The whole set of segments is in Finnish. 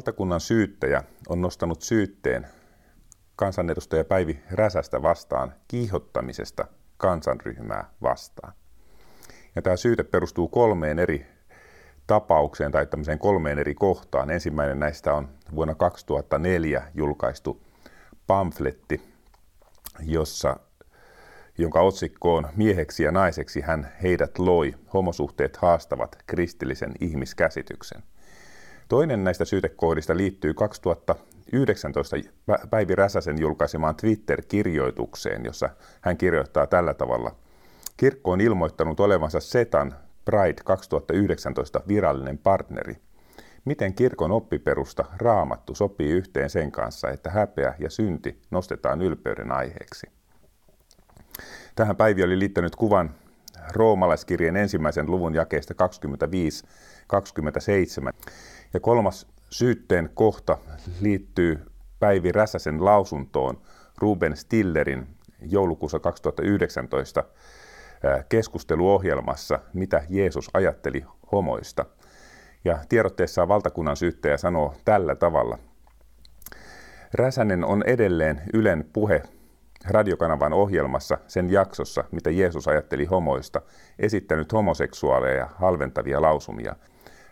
Valtakunnan syyttäjä on nostanut syytteen kansanedustaja Päivi Räsästä vastaan kiihottamisesta kansanryhmää vastaan. Ja tämä syyte perustuu kolmeen eri tapaukseen tai tämmöiseen kolmeen eri kohtaan. Ensimmäinen näistä on vuonna 2004 julkaistu pamfletti, jossa, jonka otsikko on Mieheksi ja naiseksi hän heidät loi, homosuhteet haastavat kristillisen ihmiskäsityksen. Toinen näistä syytekohdista liittyy 2019 Päivi Räsäsen julkaisemaan Twitter-kirjoitukseen, jossa hän kirjoittaa tällä tavalla. Kirkko on ilmoittanut olevansa Setan Pride 2019 virallinen partneri. Miten kirkon oppiperusta raamattu sopii yhteen sen kanssa, että häpeä ja synti nostetaan ylpeyden aiheeksi? Tähän Päivi oli liittänyt kuvan roomalaiskirjeen ensimmäisen luvun jakeesta 25-27. Ja kolmas syytteen kohta liittyy Päivi Räsäsen lausuntoon Ruben Stillerin joulukuussa 2019 keskusteluohjelmassa, mitä Jeesus ajatteli homoista. Ja tiedotteessaan valtakunnan syyttäjä sanoo tällä tavalla. Räsänen on edelleen Ylen puhe radiokanavan ohjelmassa sen jaksossa, mitä Jeesus ajatteli homoista, esittänyt homoseksuaaleja halventavia lausumia.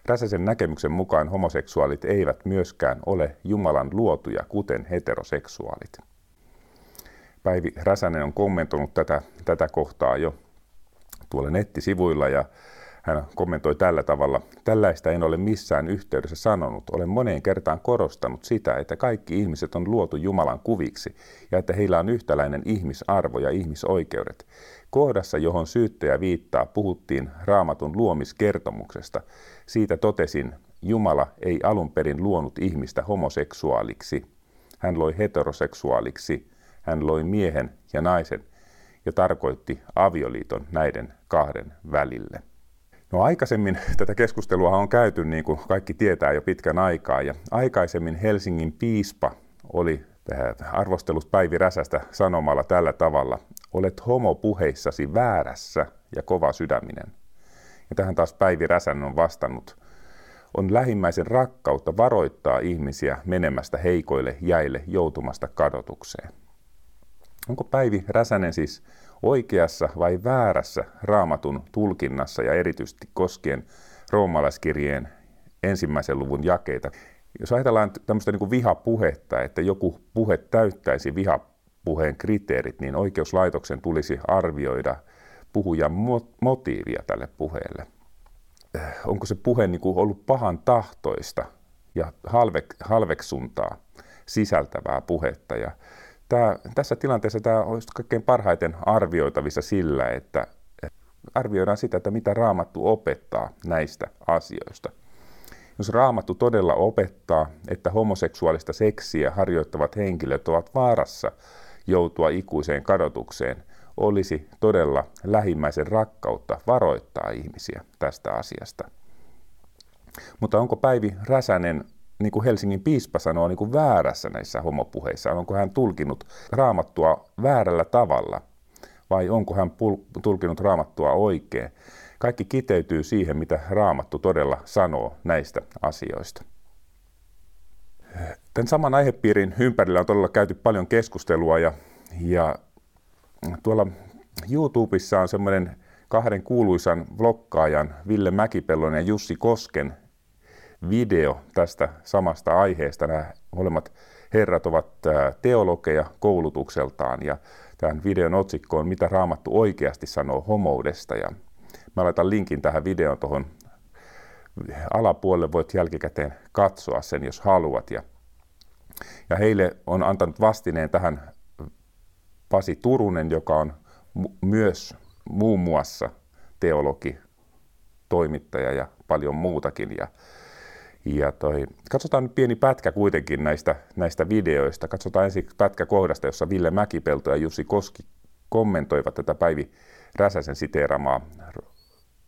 Räsäsen näkemyksen mukaan homoseksuaalit eivät myöskään ole Jumalan luotuja, kuten heteroseksuaalit. Päivi Räsänen on kommentoinut tätä, tätä kohtaa jo tuolla nettisivuilla ja hän kommentoi tällä tavalla. Tällaista en ole missään yhteydessä sanonut. Olen moneen kertaan korostanut sitä, että kaikki ihmiset on luotu Jumalan kuviksi ja että heillä on yhtäläinen ihmisarvo ja ihmisoikeudet. Kohdassa, johon syyttäjä viittaa, puhuttiin raamatun luomiskertomuksesta. Siitä totesin, Jumala ei alun perin luonut ihmistä homoseksuaaliksi. Hän loi heteroseksuaaliksi. Hän loi miehen ja naisen ja tarkoitti avioliiton näiden kahden välille. No aikaisemmin tätä keskustelua on käyty, niin kuin kaikki tietää jo pitkän aikaa, ja aikaisemmin Helsingin piispa oli arvostellut Päivi Räsästä sanomalla tällä tavalla, olet homopuheissasi väärässä ja kova sydäminen. Ja tähän taas Päivi Räsänen on vastannut, on lähimmäisen rakkautta varoittaa ihmisiä menemästä heikoille jäille joutumasta kadotukseen. Onko Päivi Räsänen siis oikeassa vai väärässä raamatun tulkinnassa ja erityisesti koskien roomalaiskirjeen ensimmäisen luvun jakeita? Jos ajatellaan tämmöistä niin kuin vihapuhetta, että joku puhe täyttäisi vihapuheen kriteerit, niin oikeuslaitoksen tulisi arvioida puhujan motiivia tälle puheelle. Onko se puhe niin kuin ollut pahan tahtoista ja halveksuntaa sisältävää puhetta? Ja Tämä, tässä tilanteessa tämä olisi kaikkein parhaiten arvioitavissa sillä, että arvioidaan sitä, että mitä raamattu opettaa näistä asioista. Jos raamattu todella opettaa, että homoseksuaalista seksiä harjoittavat henkilöt ovat vaarassa joutua ikuiseen kadotukseen, olisi todella lähimmäisen rakkautta varoittaa ihmisiä tästä asiasta. Mutta onko Päivi Räsänen niin kuin Helsingin piispa sanoo, niin kuin väärässä näissä homopuheissa? Onko hän tulkinut raamattua väärällä tavalla vai onko hän tulkinut raamattua oikein? Kaikki kiteytyy siihen, mitä raamattu todella sanoo näistä asioista. Tämän saman aihepiirin ympärillä on todella käyty paljon keskustelua ja, ja tuolla YouTubessa on semmoinen kahden kuuluisan vlokkaajan Ville Mäkipellon ja Jussi Kosken video tästä samasta aiheesta. Nämä molemmat herrat ovat teologeja koulutukseltaan ja tämän videon otsikko on Mitä Raamattu oikeasti sanoo homoudesta. Ja mä laitan linkin tähän videoon tuohon alapuolelle, voit jälkikäteen katsoa sen, jos haluat. Ja, ja heille on antanut vastineen tähän Pasi Turunen, joka on myös muun muassa teologi, toimittaja ja paljon muutakin. Ja ja toi, katsotaan nyt pieni pätkä kuitenkin näistä, näistä videoista. Katsotaan ensin pätkä kohdasta, jossa Ville Mäkipelto ja Jussi Koski kommentoivat tätä Päivi Räsäsen siteeraamaa,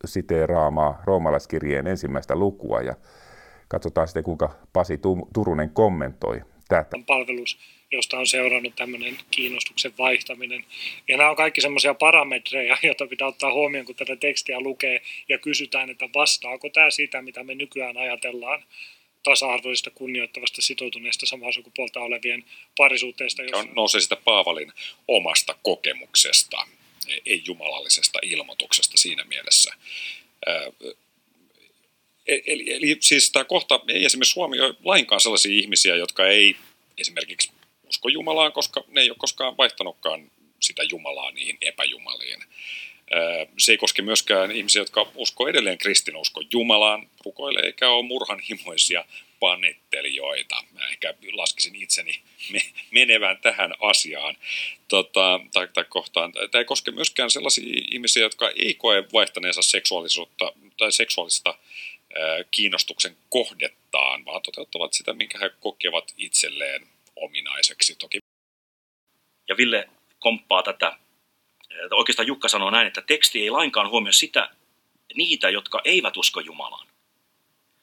siteeraamaa roomalaiskirjeen ensimmäistä lukua. Ja katsotaan sitten, kuinka Pasi Turunen kommentoi tätä. Palvelus, josta on seurannut tämmöinen kiinnostuksen vaihtaminen. Ja nämä on kaikki semmoisia parametreja, joita pitää ottaa huomioon, kun tätä tekstiä lukee ja kysytään, että vastaako tämä sitä, mitä me nykyään ajatellaan tasa-arvoisesta, kunnioittavasta, sitoutuneesta samaa sukupuolta olevien parisuhteesta. Jossa... On, nousee sitä Paavalin omasta kokemuksesta, ei jumalallisesta ilmoituksesta siinä mielessä. E- eli, eli siis tämä kohta, ei esimerkiksi Suomi ole lainkaan sellaisia ihmisiä, jotka ei esimerkiksi usko Jumalaan, koska ne ei ole koskaan vaihtanutkaan sitä Jumalaa niihin epäjumaliin. Se ei koske myöskään ihmisiä, jotka uskoo edelleen kristinusko Jumalaan, rukoilee eikä ole murhanhimoisia panettelijoita. Mä ehkä laskisin itseni menevän tähän asiaan tota, tai, tai kohtaan. Tämä ei koske myöskään sellaisia ihmisiä, jotka ei koe vaihtaneensa seksuaalisuutta tai seksuaalista kiinnostuksen kohdettaan, vaan toteuttavat sitä, minkä he kokevat itselleen ominaiseksi. Toki. Ja Ville komppaa tätä, oikeastaan Jukka sanoo näin, että teksti ei lainkaan huomioi sitä, niitä, jotka eivät usko Jumalaan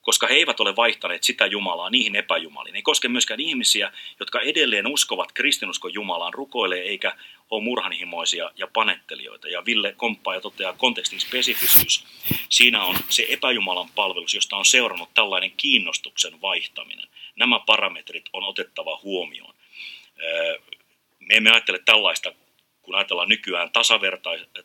koska he eivät ole vaihtaneet sitä Jumalaa niihin epäjumaliin. Ei koske myöskään ihmisiä, jotka edelleen uskovat kristinuskon Jumalaan, rukoilee eikä ole murhanhimoisia ja panettelijoita. Ja Ville komppaa ja toteaa kontekstin spesifisyys. Siinä on se epäjumalan palvelus, josta on seurannut tällainen kiinnostuksen vaihtaminen. Nämä parametrit on otettava huomioon. Me emme ajattele tällaista kun ajatellaan nykyään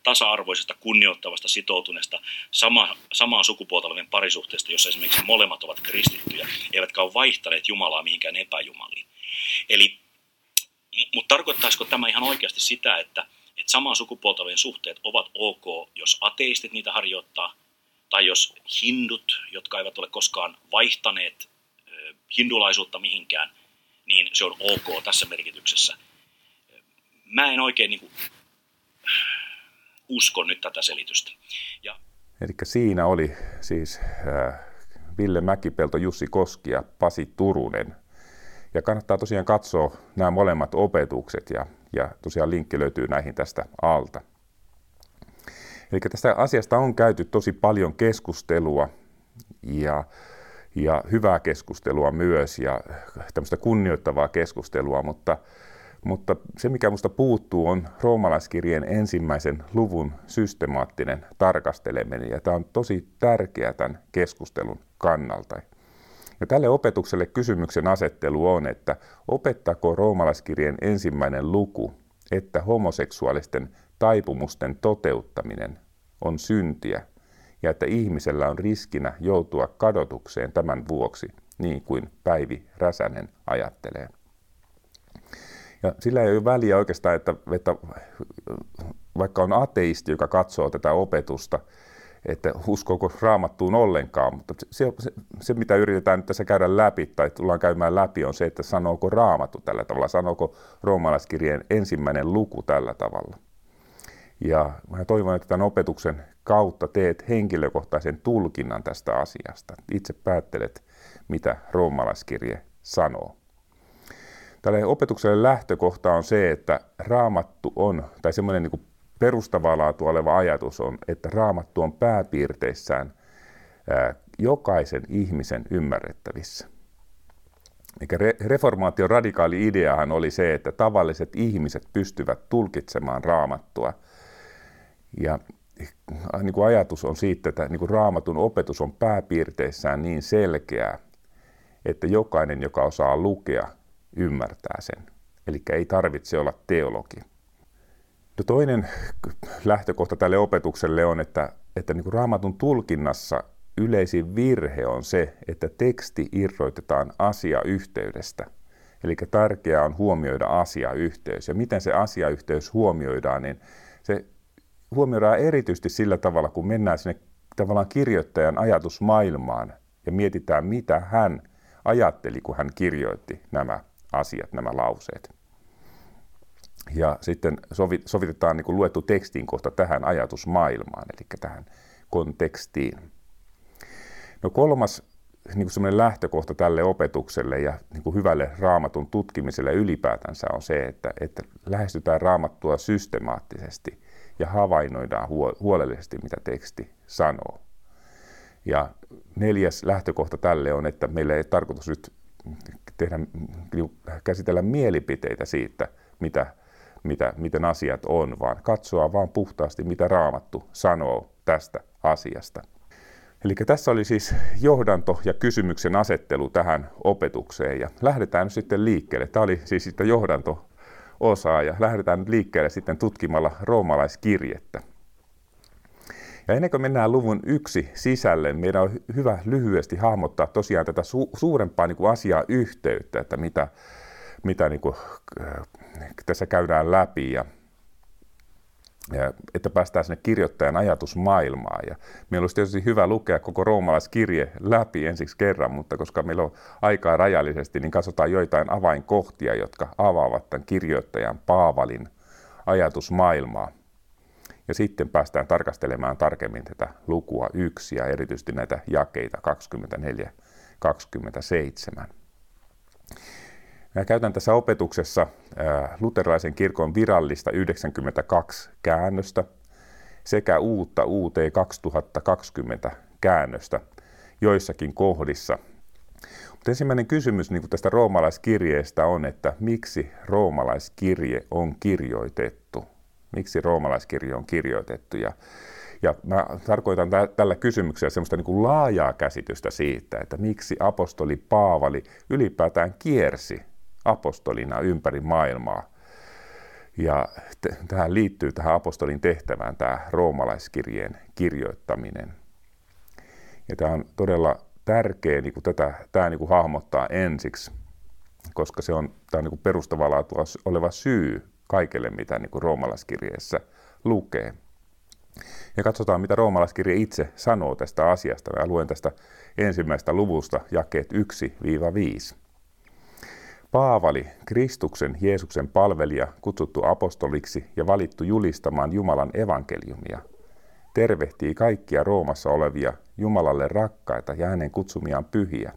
tasa-arvoisesta, kunnioittavasta, sitoutuneesta, sama, samaa sukupuolta olevien parisuhteesta, jossa esimerkiksi molemmat ovat kristittyjä, eivätkä ole vaihtaneet Jumalaa mihinkään epäjumaliin. Eli, mutta tarkoittaisiko tämä ihan oikeasti sitä, että, että samaa sukupuolta olevien suhteet ovat ok, jos ateistit niitä harjoittaa, tai jos hindut, jotka eivät ole koskaan vaihtaneet hindulaisuutta mihinkään, niin se on ok tässä merkityksessä – mä en oikein niin kuin, usko nyt tätä selitystä. Ja... Eli siinä oli siis äh, Ville Mäkipelto, Jussi Koski ja Pasi Turunen. Ja kannattaa tosiaan katsoa nämä molemmat opetukset ja, ja tosiaan linkki löytyy näihin tästä alta. Eli tästä asiasta on käyty tosi paljon keskustelua ja, ja hyvää keskustelua myös ja tämmöistä kunnioittavaa keskustelua, mutta mutta se, mikä minusta puuttuu, on roomalaiskirjeen ensimmäisen luvun systemaattinen tarkasteleminen, ja tämä on tosi tärkeä tämän keskustelun kannalta. Ja tälle opetukselle kysymyksen asettelu on, että opettako roomalaiskirjeen ensimmäinen luku, että homoseksuaalisten taipumusten toteuttaminen on syntiä ja että ihmisellä on riskinä joutua kadotukseen tämän vuoksi, niin kuin Päivi Räsänen ajattelee. Ja sillä ei ole väliä oikeastaan, että, että vaikka on ateisti, joka katsoo tätä opetusta, että uskooko raamattuun ollenkaan, mutta se, se, se, mitä yritetään nyt tässä käydä läpi tai tullaan käymään läpi on se, että sanooko raamattu tällä tavalla, sanooko roomalaiskirjeen ensimmäinen luku tällä tavalla. Ja mä toivon, että tämän opetuksen kautta teet henkilökohtaisen tulkinnan tästä asiasta. Itse päättelet, mitä roomalaiskirje sanoo. Tälle opetukselle lähtökohta on se, että raamattu on, tai semmoinen niin perustavaa laatua oleva ajatus on, että raamattu on pääpiirteissään ää, jokaisen ihmisen ymmärrettävissä. Eikä re- reformaation radikaali ideahan oli se, että tavalliset ihmiset pystyvät tulkitsemaan raamattua. Ja niin kuin ajatus on siitä, että niin kuin raamatun opetus on pääpiirteissään niin selkeää, että jokainen, joka osaa lukea, ymmärtää sen. Eli ei tarvitse olla teologi. No toinen lähtökohta tälle opetukselle on, että, että niin kuin raamatun tulkinnassa yleisin virhe on se, että teksti irroitetaan asiayhteydestä. Eli tärkeää on huomioida asiayhteys. Ja miten se asiayhteys huomioidaan, niin se huomioidaan erityisesti sillä tavalla, kun mennään sinne tavallaan kirjoittajan ajatusmaailmaan ja mietitään, mitä hän ajatteli, kun hän kirjoitti nämä asiat, nämä lauseet. Ja sitten sovitetaan niin kuin luettu tekstiin kohta tähän ajatusmaailmaan, eli tähän kontekstiin. No kolmas niin kuin lähtökohta tälle opetukselle ja niin kuin hyvälle raamatun tutkimiselle ylipäätänsä on se, että, että lähestytään raamattua systemaattisesti ja havainnoidaan huolellisesti, mitä teksti sanoo. Ja neljäs lähtökohta tälle on, että meillä ei tarkoitus nyt tehdä, käsitellä mielipiteitä siitä, mitä, mitä, miten asiat on, vaan katsoa vaan puhtaasti, mitä raamattu sanoo tästä asiasta. Eli tässä oli siis johdanto ja kysymyksen asettelu tähän opetukseen ja lähdetään nyt sitten liikkeelle. Tämä oli siis sitten johdanto-osaa ja lähdetään nyt liikkeelle sitten tutkimalla roomalaiskirjettä. Ja ennen kuin mennään luvun yksi sisälle, meidän on hyvä lyhyesti hahmottaa tosiaan tätä su- suurempaa niin kuin asiaa yhteyttä, että mitä, mitä niin kuin, äh, tässä käydään läpi. Ja ja että päästään sinne kirjoittajan ajatusmaailmaan. Ja meillä olisi tietysti hyvä lukea koko roomalaiskirje läpi ensiksi kerran, mutta koska meillä on aikaa rajallisesti, niin katsotaan joitain avainkohtia, jotka avaavat tämän kirjoittajan Paavalin ajatusmaailmaa. Ja sitten päästään tarkastelemaan tarkemmin tätä lukua yksi ja erityisesti näitä jakeita 24-27. Mä käytän tässä opetuksessa luterilaisen kirkon virallista 92 käännöstä sekä uutta UT 2020 käännöstä joissakin kohdissa. Mutta ensimmäinen kysymys niin tästä roomalaiskirjeestä on, että miksi roomalaiskirje on kirjoitettu? Miksi roomalaiskirje on kirjoitettu? Ja, ja mä tarkoitan tä- tällä kysymyksellä semmoista niin kuin laajaa käsitystä siitä, että miksi apostoli Paavali ylipäätään kiersi apostolina ympäri maailmaa. Ja t- tähän liittyy tähän apostolin tehtävään tämä roomalaiskirjeen kirjoittaminen. Ja tämä on todella tärkeä niin kuin tätä, tämä niin kuin hahmottaa ensiksi, koska se on, tämä on niin perustavaa oleva syy kaikelle, mitä niin kuin roomalaiskirjeessä lukee. Ja katsotaan, mitä roomalaiskirje itse sanoo tästä asiasta. Mä luen tästä ensimmäistä luvusta jakeet 1-5. Paavali, Kristuksen Jeesuksen palvelija, kutsuttu apostoliksi ja valittu julistamaan Jumalan evankeliumia, tervehtii kaikkia Roomassa olevia Jumalalle rakkaita ja hänen kutsumiaan pyhiä.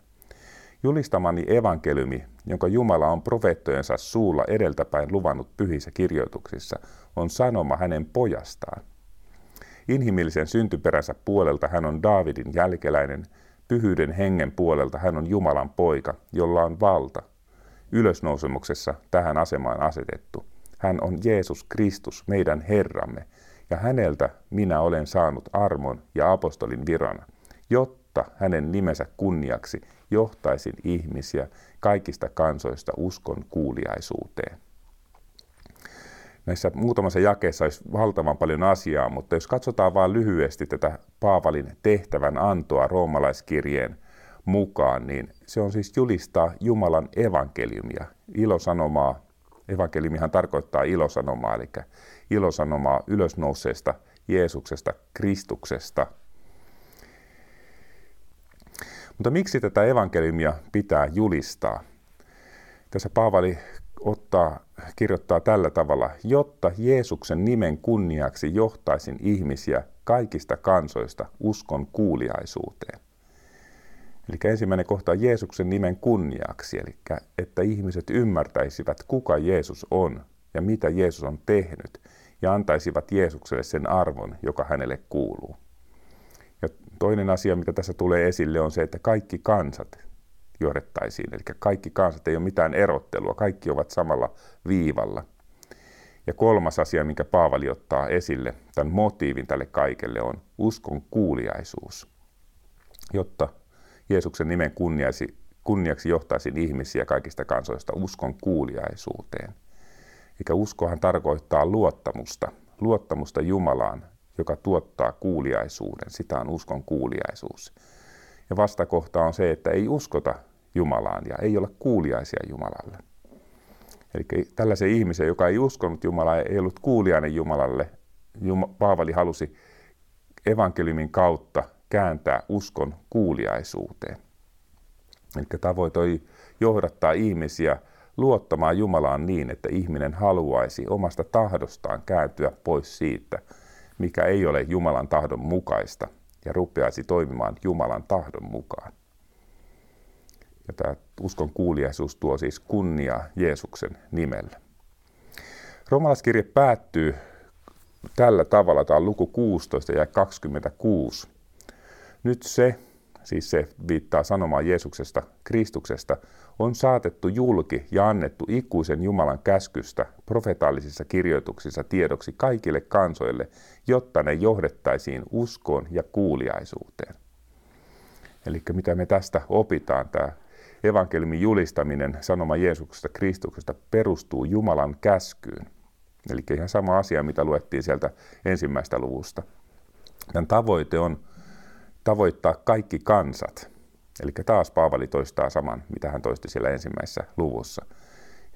Julistamani evankeliumi, jonka Jumala on profeettojensa suulla edeltäpäin luvannut pyhissä kirjoituksissa, on sanoma hänen pojastaan. Inhimillisen syntyperänsä puolelta hän on Daavidin jälkeläinen, pyhyyden hengen puolelta hän on Jumalan poika, jolla on valta – ylösnousemuksessa tähän asemaan asetettu. Hän on Jeesus Kristus, meidän Herramme, ja häneltä minä olen saanut armon ja apostolin virana, jotta hänen nimensä kunniaksi johtaisin ihmisiä kaikista kansoista uskon kuuliaisuuteen. Näissä muutamassa jakeessa olisi valtavan paljon asiaa, mutta jos katsotaan vain lyhyesti tätä Paavalin tehtävän antoa roomalaiskirjeen mukaan, niin se on siis julistaa Jumalan evankeliumia, ilosanomaa. Evankeliumihan tarkoittaa ilosanomaa, eli ilosanomaa ylösnouseesta Jeesuksesta, Kristuksesta. Mutta miksi tätä evankeliumia pitää julistaa? Tässä Paavali ottaa, kirjoittaa tällä tavalla, jotta Jeesuksen nimen kunniaksi johtaisin ihmisiä kaikista kansoista uskon kuuliaisuuteen. Eli ensimmäinen kohta on Jeesuksen nimen kunniaksi, eli että ihmiset ymmärtäisivät, kuka Jeesus on ja mitä Jeesus on tehnyt, ja antaisivat Jeesukselle sen arvon, joka hänelle kuuluu. Toinen asia, mitä tässä tulee esille, on se, että kaikki kansat johdettaisiin. Eli kaikki kansat ei ole mitään erottelua, kaikki ovat samalla viivalla. Ja kolmas asia, minkä Paavali ottaa esille, tämän motiivin tälle kaikelle, on uskon kuuliaisuus, jotta Jeesuksen nimen kunniaksi, kunniaksi johtaisin ihmisiä kaikista kansoista uskon kuuliaisuuteen. Eikä uskohan tarkoittaa luottamusta, luottamusta Jumalaan, joka tuottaa kuuliaisuuden. Sitä on uskon kuuliaisuus. Ja vastakohta on se, että ei uskota Jumalaan ja ei ole kuuliaisia Jumalalle. Eli tällaisen ihmisen, joka ei uskonut Jumalaa ei ollut kuuliainen Jumalalle, Paavali halusi evankeliumin kautta kääntää uskon kuuliaisuuteen. Eli tavoite oli johdattaa ihmisiä luottamaan Jumalaan niin, että ihminen haluaisi omasta tahdostaan kääntyä pois siitä, mikä ei ole Jumalan tahdon mukaista, ja rupeaisi toimimaan Jumalan tahdon mukaan. Ja tämä uskon kuuliaisuus tuo siis kunniaa Jeesuksen nimelle. Romalaiskirje päättyy tällä tavalla, tämä on luku 16 ja 26. Nyt se, siis se viittaa sanomaan Jeesuksesta, Kristuksesta, on saatettu julki ja annettu ikuisen Jumalan käskystä profetaalisissa kirjoituksissa tiedoksi kaikille kansoille, jotta ne johdettaisiin uskoon ja kuuliaisuuteen. Eli mitä me tästä opitaan, tämä evankeliumin julistaminen, sanoma Jeesuksesta Kristuksesta, perustuu Jumalan käskyyn. Eli ihan sama asia, mitä luettiin sieltä ensimmäistä luvusta. Tämän tavoite on tavoittaa kaikki kansat. Eli taas Paavali toistaa saman, mitä hän toisti siellä ensimmäisessä luvussa.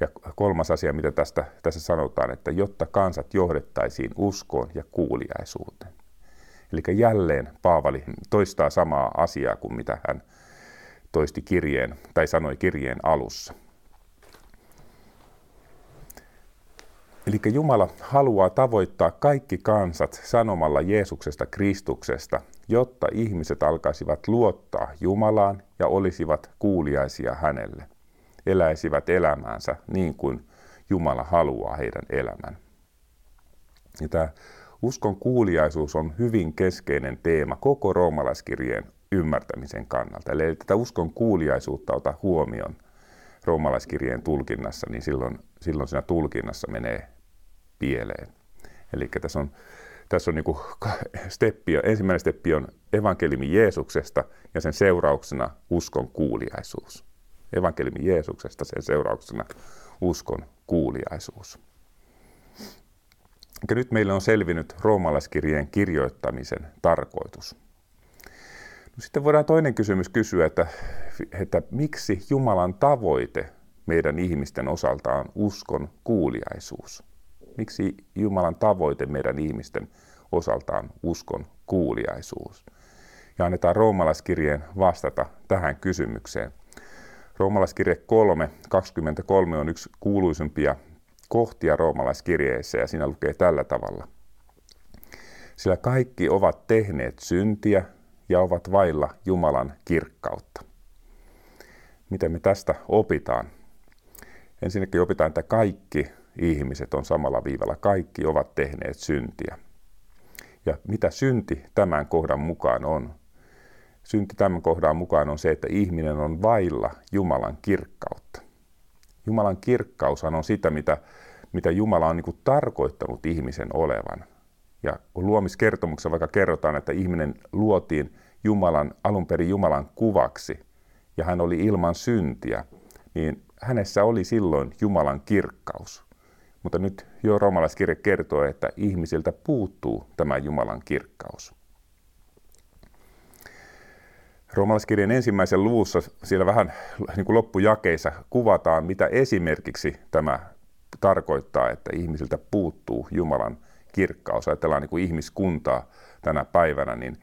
Ja kolmas asia, mitä tästä, tässä sanotaan, että jotta kansat johdettaisiin uskoon ja kuuliaisuuteen. Eli jälleen Paavali toistaa samaa asiaa kuin mitä hän toisti kirjeen tai sanoi kirjeen alussa. Eli Jumala haluaa tavoittaa kaikki kansat sanomalla Jeesuksesta Kristuksesta, jotta ihmiset alkaisivat luottaa Jumalaan ja olisivat kuuliaisia hänelle, eläisivät elämäänsä niin kuin Jumala haluaa heidän elämän. Ja tämä uskon kuuliaisuus on hyvin keskeinen teema koko roomalaiskirjeen ymmärtämisen kannalta. Eli tätä uskon kuuliaisuutta ota huomioon roomalaiskirjeen tulkinnassa, niin silloin, silloin siinä tulkinnassa menee pieleen. Eli tässä on, tässä on niin steppi, ensimmäinen steppi on evankeliumi Jeesuksesta ja sen seurauksena uskon kuuliaisuus. Evankeliumi Jeesuksesta sen seurauksena uskon kuuliaisuus. Ja nyt meille on selvinnyt roomalaiskirjeen kirjoittamisen tarkoitus. No sitten voidaan toinen kysymys kysyä, että, että miksi Jumalan tavoite meidän ihmisten osalta on uskon kuuliaisuus? Miksi Jumalan tavoite meidän ihmisten osalta on uskon kuuliaisuus? Ja annetaan roomalaiskirjeen vastata tähän kysymykseen. Roomalaiskirje 3, 23 on yksi kuuluisimpia kohtia roomalaiskirjeessä ja siinä lukee tällä tavalla. Sillä kaikki ovat tehneet syntiä ja ovat vailla Jumalan kirkkautta. Miten me tästä opitaan? Ensinnäkin opitaan, että kaikki ihmiset on samalla viivalla. Kaikki ovat tehneet syntiä. Ja mitä synti tämän kohdan mukaan on? Synti tämän kohdan mukaan on se, että ihminen on vailla Jumalan kirkkautta. Jumalan kirkkaushan on sitä, mitä, mitä Jumala on niin tarkoittanut ihmisen olevan. Ja kun luomiskertomuksessa vaikka kerrotaan, että ihminen luotiin Jumalan, alun perin Jumalan kuvaksi, ja hän oli ilman syntiä, niin hänessä oli silloin Jumalan kirkkaus. Mutta nyt jo roomalaiskirja kertoo, että ihmisiltä puuttuu tämä Jumalan kirkkaus. Roomalaiskirjan ensimmäisen luvussa siellä vähän niin kuin loppujakeissa kuvataan, mitä esimerkiksi tämä tarkoittaa, että ihmisiltä puuttuu Jumalan kirkkaus. Ajatellaan niin kuin ihmiskuntaa tänä päivänä, niin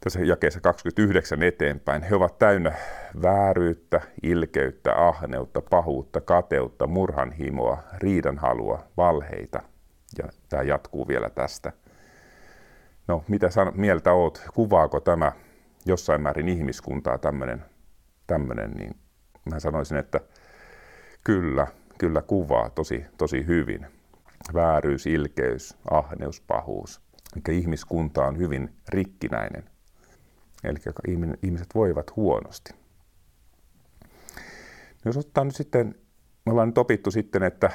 tässä jakeessa 29 eteenpäin. He ovat täynnä vääryyttä, ilkeyttä, ahneutta, pahuutta, kateutta, murhanhimoa, riidanhalua, valheita. Ja tämä jatkuu vielä tästä. No, mitä san- mieltä oot? Kuvaako tämä jossain määrin ihmiskuntaa tämmöinen, tämmöinen, niin mä sanoisin, että kyllä, kyllä kuvaa tosi, tosi hyvin. Vääryys, ilkeys, ahneus, pahuus. Eli ihmiskunta on hyvin rikkinäinen. Eli ihmiset voivat huonosti. Jos ottaa nyt sitten, me ollaan nyt opittu sitten, että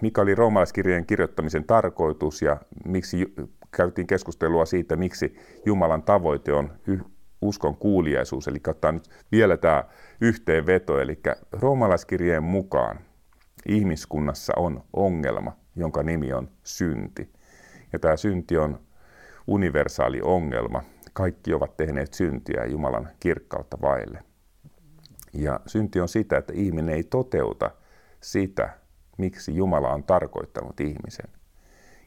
mikä oli roomalaiskirjeen kirjoittamisen tarkoitus ja miksi käytiin keskustelua siitä, miksi Jumalan tavoite on uskon kuuliaisuus. Eli ottaa nyt vielä tämä yhteenveto, eli roomalaiskirjeen mukaan ihmiskunnassa on ongelma, jonka nimi on synti. Ja tämä synti on universaali ongelma. Kaikki ovat tehneet syntiä Jumalan kirkkautta vaille. Ja synti on sitä, että ihminen ei toteuta sitä, miksi Jumala on tarkoittanut ihmisen.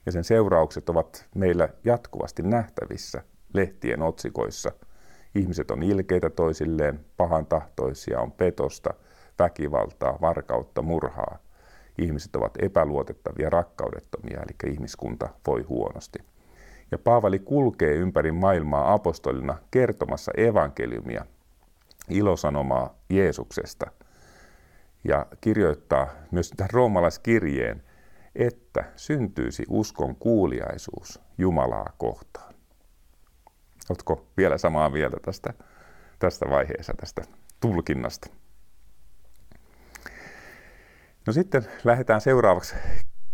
Ja sen seuraukset ovat meillä jatkuvasti nähtävissä lehtien otsikoissa. Ihmiset on ilkeitä toisilleen, pahan tahtoisia, on petosta, väkivaltaa, varkautta, murhaa. Ihmiset ovat epäluotettavia, rakkaudettomia, eli ihmiskunta voi huonosti. Ja Paavali kulkee ympäri maailmaa apostolina kertomassa evankeliumia, ilosanomaa Jeesuksesta. Ja kirjoittaa myös tähän roomalaiskirjeen, että syntyisi uskon kuuliaisuus Jumalaa kohtaan. Oletko vielä samaa mieltä tästä, tästä vaiheessa, tästä tulkinnasta? No sitten lähdetään seuraavaksi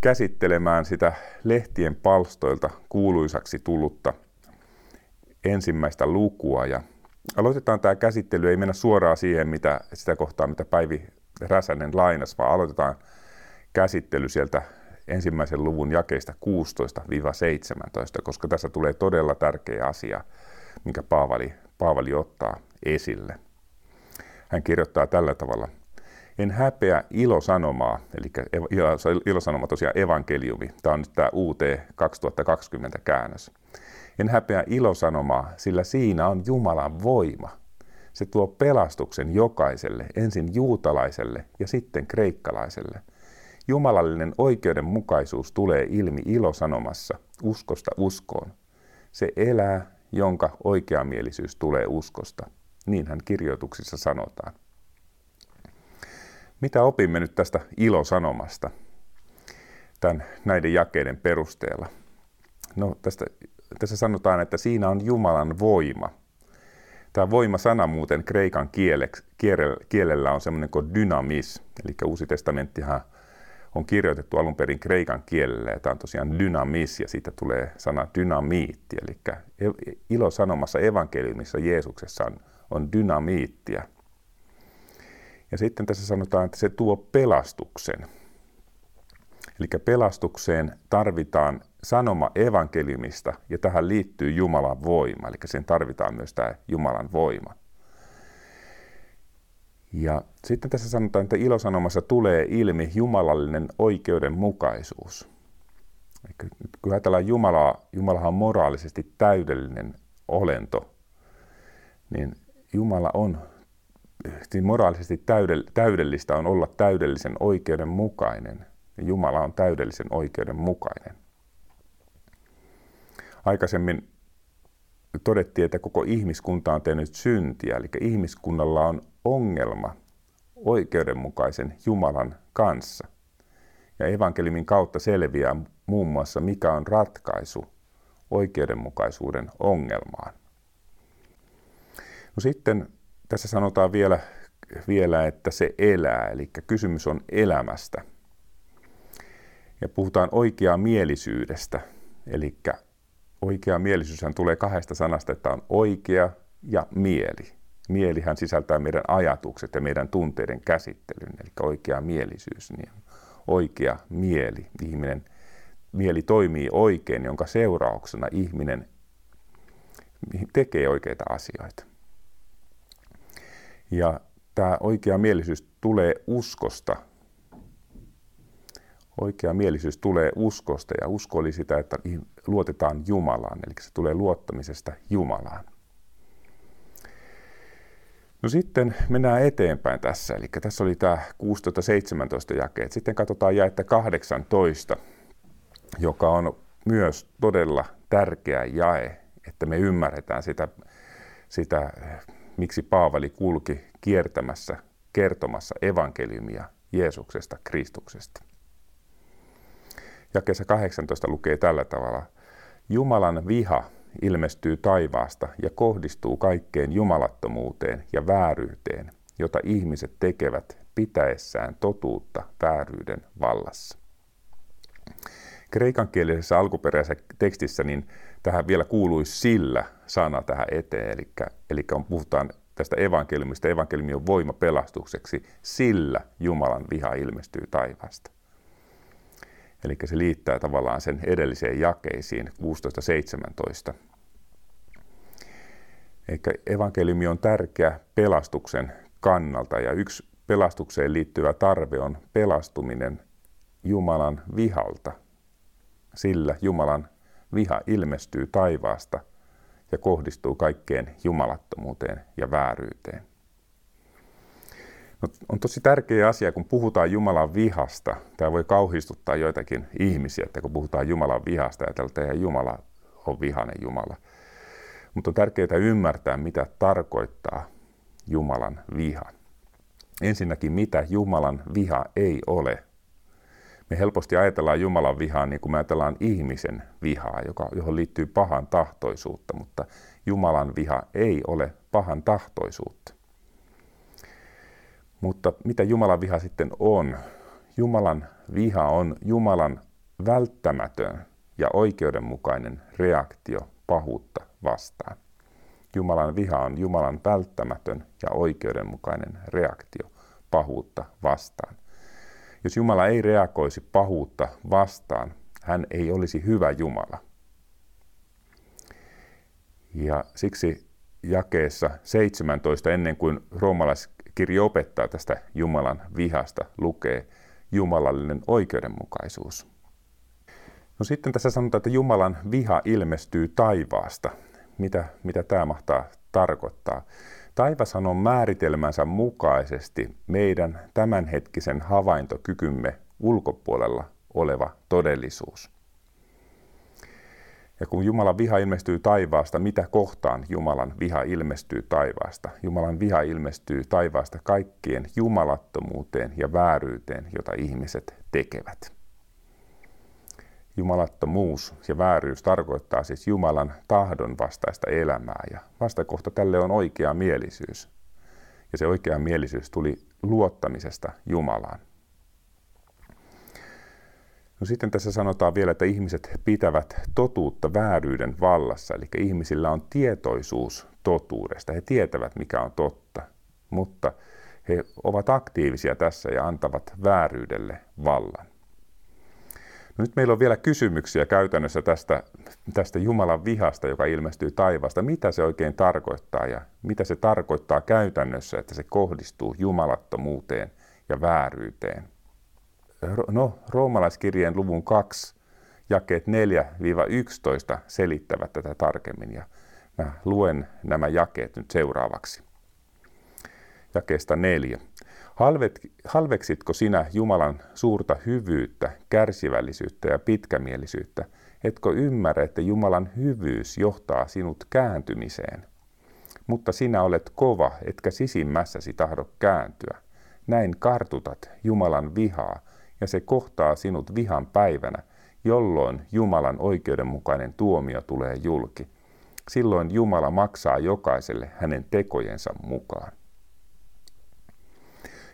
käsittelemään sitä lehtien palstoilta kuuluisaksi tullutta ensimmäistä lukua ja aloitetaan tämä käsittely, ei mennä suoraan siihen, mitä, sitä kohtaa, mitä Päivi Räsänen lainas, vaan aloitetaan käsittely sieltä ensimmäisen luvun jakeista 16-17, koska tässä tulee todella tärkeä asia, minkä Paavali, Paavali ottaa esille. Hän kirjoittaa tällä tavalla. En häpeä ilosanomaa, eli ilosanoma tosiaan evankeliumi. Tämä on nyt tämä UT 2020 käännös. En häpeä ilosanomaa, sillä siinä on Jumalan voima. Se tuo pelastuksen jokaiselle, ensin juutalaiselle ja sitten kreikkalaiselle. Jumalallinen oikeudenmukaisuus tulee ilmi ilosanomassa, uskosta uskoon. Se elää, jonka oikeamielisyys tulee uskosta. Niinhän kirjoituksissa sanotaan. Mitä opimme nyt tästä ilosanomasta tämän, näiden jakeiden perusteella? No, tästä, tässä sanotaan, että siinä on Jumalan voima. Tämä voima-sana muuten kreikan kielellä on semmoinen kuin dynamis, eli Uusi testamenttihan on kirjoitettu alun perin kreikan kielellä, ja tämä on tosiaan dynamis, ja siitä tulee sana dynamiitti, eli ilosanomassa evankeliumissa Jeesuksessa on, on dynamiittia. Ja sitten tässä sanotaan, että se tuo pelastuksen. Eli pelastukseen tarvitaan sanoma evankeliumista, ja tähän liittyy Jumalan voima, eli sen tarvitaan myös tämä Jumalan voima. Ja sitten tässä sanotaan, että ilosanomassa tulee ilmi jumalallinen oikeudenmukaisuus. Eli kun ajatellaan Jumalaa, Jumalahan on moraalisesti täydellinen olento, niin Jumala on, niin moraalisesti täydellistä on olla täydellisen oikeudenmukainen. Jumala on täydellisen oikeudenmukainen. Aikaisemmin todettiin, että koko ihmiskunta on tehnyt syntiä, eli ihmiskunnalla on ongelma oikeudenmukaisen Jumalan kanssa. Ja evankeliumin kautta selviää muun muassa, mikä on ratkaisu oikeudenmukaisuuden ongelmaan. No sitten tässä sanotaan vielä, vielä, että se elää, eli kysymys on elämästä. Ja puhutaan oikeaa mielisyydestä, eli oikea mielisyyshän tulee kahdesta sanasta, että on oikea ja mieli. Mielihän sisältää meidän ajatukset ja meidän tunteiden käsittelyn, eli oikea mielisyys, niin oikea mieli. Ihminen, mieli toimii oikein, jonka seurauksena ihminen tekee oikeita asioita. Ja tämä oikea mielisyys tulee uskosta. Oikea mielisyys tulee uskosta ja usko oli sitä, että luotetaan Jumalaan, eli se tulee luottamisesta Jumalaan. No sitten mennään eteenpäin tässä, eli tässä oli tämä 16-17 jakeet. Sitten katsotaan jaetta 18, joka on myös todella tärkeä jae, että me ymmärretään sitä, sitä miksi Paavali kulki kiertämässä, kertomassa evankeliumia Jeesuksesta, Kristuksesta. Jakeessa 18 lukee tällä tavalla. Jumalan viha ilmestyy taivaasta ja kohdistuu kaikkeen jumalattomuuteen ja vääryyteen, jota ihmiset tekevät pitäessään totuutta vääryyden vallassa. Kreikan-kielisessä alkuperäisessä tekstissä niin tähän vielä kuuluisi sillä sana tähän eteen, eli, eli on, puhutaan tästä evankeliumista, evankeliumi on voima pelastukseksi, sillä Jumalan viha ilmestyy taivaasta. Eli se liittää tavallaan sen edelliseen jakeisiin 16-17. Eli evankeliumi on tärkeä pelastuksen kannalta ja yksi pelastukseen liittyvä tarve on pelastuminen Jumalan vihalta. Sillä Jumalan viha ilmestyy taivaasta ja kohdistuu kaikkeen jumalattomuuteen ja vääryyteen. No, on tosi tärkeä asia, kun puhutaan Jumalan vihasta. Tämä voi kauhistuttaa joitakin ihmisiä, että kun puhutaan Jumalan vihasta, ajatellaan, että Jumala on vihainen Jumala. Mutta on tärkeää ymmärtää, mitä tarkoittaa Jumalan viha. Ensinnäkin, mitä Jumalan viha ei ole. Me helposti ajatellaan Jumalan vihaa niin kuin me ajatellaan ihmisen vihaa, joka, johon liittyy pahan tahtoisuutta, mutta Jumalan viha ei ole pahan tahtoisuutta. Mutta mitä Jumalan viha sitten on? Jumalan viha on Jumalan välttämätön ja oikeudenmukainen reaktio pahuutta vastaan. Jumalan viha on Jumalan välttämätön ja oikeudenmukainen reaktio pahuutta vastaan. Jos Jumala ei reagoisi pahuutta vastaan, hän ei olisi hyvä Jumala. Ja siksi jakeessa 17, ennen kuin roomalaiskirja opettaa tästä Jumalan vihasta, lukee jumalallinen oikeudenmukaisuus. No sitten tässä sanotaan, että Jumalan viha ilmestyy taivaasta. Mitä, mitä tämä mahtaa tarkoittaa? Taivashan on määritelmänsä mukaisesti meidän tämänhetkisen havaintokykymme ulkopuolella oleva todellisuus. Ja kun Jumalan viha ilmestyy taivaasta, mitä kohtaan Jumalan viha ilmestyy taivaasta? Jumalan viha ilmestyy taivaasta kaikkien jumalattomuuteen ja vääryyteen, jota ihmiset tekevät. Jumalattomuus ja vääryys tarkoittaa siis Jumalan tahdon vastaista elämää ja vastakohta tälle on oikea mielisyys. Ja se oikea mielisyys tuli luottamisesta Jumalaan. No sitten tässä sanotaan vielä, että ihmiset pitävät totuutta vääryyden vallassa, eli ihmisillä on tietoisuus totuudesta. He tietävät, mikä on totta, mutta he ovat aktiivisia tässä ja antavat vääryydelle vallan. Nyt meillä on vielä kysymyksiä käytännössä tästä, tästä Jumalan vihasta, joka ilmestyy taivaasta. Mitä se oikein tarkoittaa ja mitä se tarkoittaa käytännössä, että se kohdistuu jumalattomuuteen ja vääryyteen? No, roomalaiskirjeen luvun 2 jakeet 4-11 selittävät tätä tarkemmin ja mä luen nämä jakeet nyt seuraavaksi. Jakeesta 4. Halveksitko sinä Jumalan suurta hyvyyttä, kärsivällisyyttä ja pitkämielisyyttä? Etkö ymmärrä, että Jumalan hyvyys johtaa sinut kääntymiseen? Mutta sinä olet kova, etkä sisimmässäsi tahdo kääntyä. Näin kartutat Jumalan vihaa, ja se kohtaa sinut vihan päivänä, jolloin Jumalan oikeudenmukainen tuomio tulee julki. Silloin Jumala maksaa jokaiselle hänen tekojensa mukaan.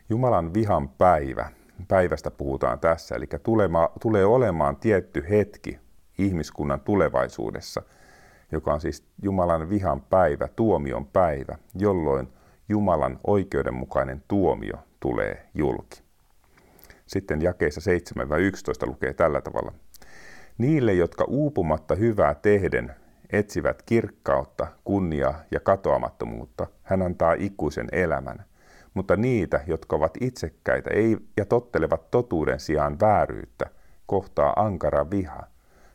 Jumalan vihan päivä, päivästä puhutaan tässä, eli tulema, tulee olemaan tietty hetki ihmiskunnan tulevaisuudessa, joka on siis Jumalan vihan päivä, tuomion päivä, jolloin Jumalan oikeudenmukainen tuomio tulee julki. Sitten jakeessa 7-11 lukee tällä tavalla. Niille, jotka uupumatta hyvää tehden etsivät kirkkautta, kunniaa ja katoamattomuutta, hän antaa ikuisen elämän – mutta niitä, jotka ovat itsekkäitä ei, ja tottelevat totuuden sijaan vääryyttä, kohtaa ankara viha.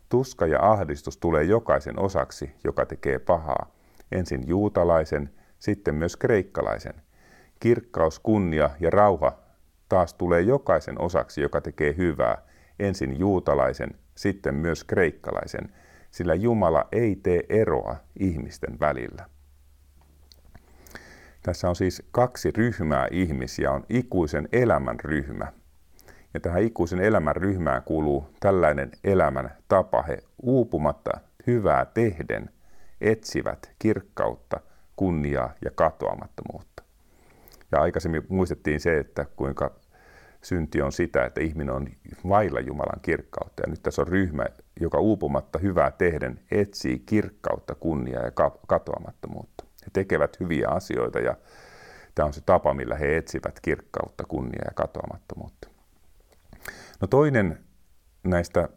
Tuska ja ahdistus tulee jokaisen osaksi, joka tekee pahaa. Ensin juutalaisen, sitten myös kreikkalaisen. Kirkkaus, kunnia ja rauha taas tulee jokaisen osaksi, joka tekee hyvää. Ensin juutalaisen, sitten myös kreikkalaisen, sillä Jumala ei tee eroa ihmisten välillä. Tässä on siis kaksi ryhmää ihmisiä, on ikuisen elämän ryhmä. Ja tähän ikuisen elämän ryhmään kuuluu tällainen elämän tapa. He uupumatta hyvää tehden etsivät kirkkautta, kunniaa ja katoamattomuutta. Ja aikaisemmin muistettiin se, että kuinka synti on sitä, että ihminen on vailla Jumalan kirkkautta. Ja nyt tässä on ryhmä, joka uupumatta hyvää tehden etsii kirkkautta, kunniaa ja katoamattomuutta. He tekevät hyviä asioita ja tämä on se tapa, millä he etsivät kirkkautta, kunniaa ja katoamattomuutta. No toinen näistä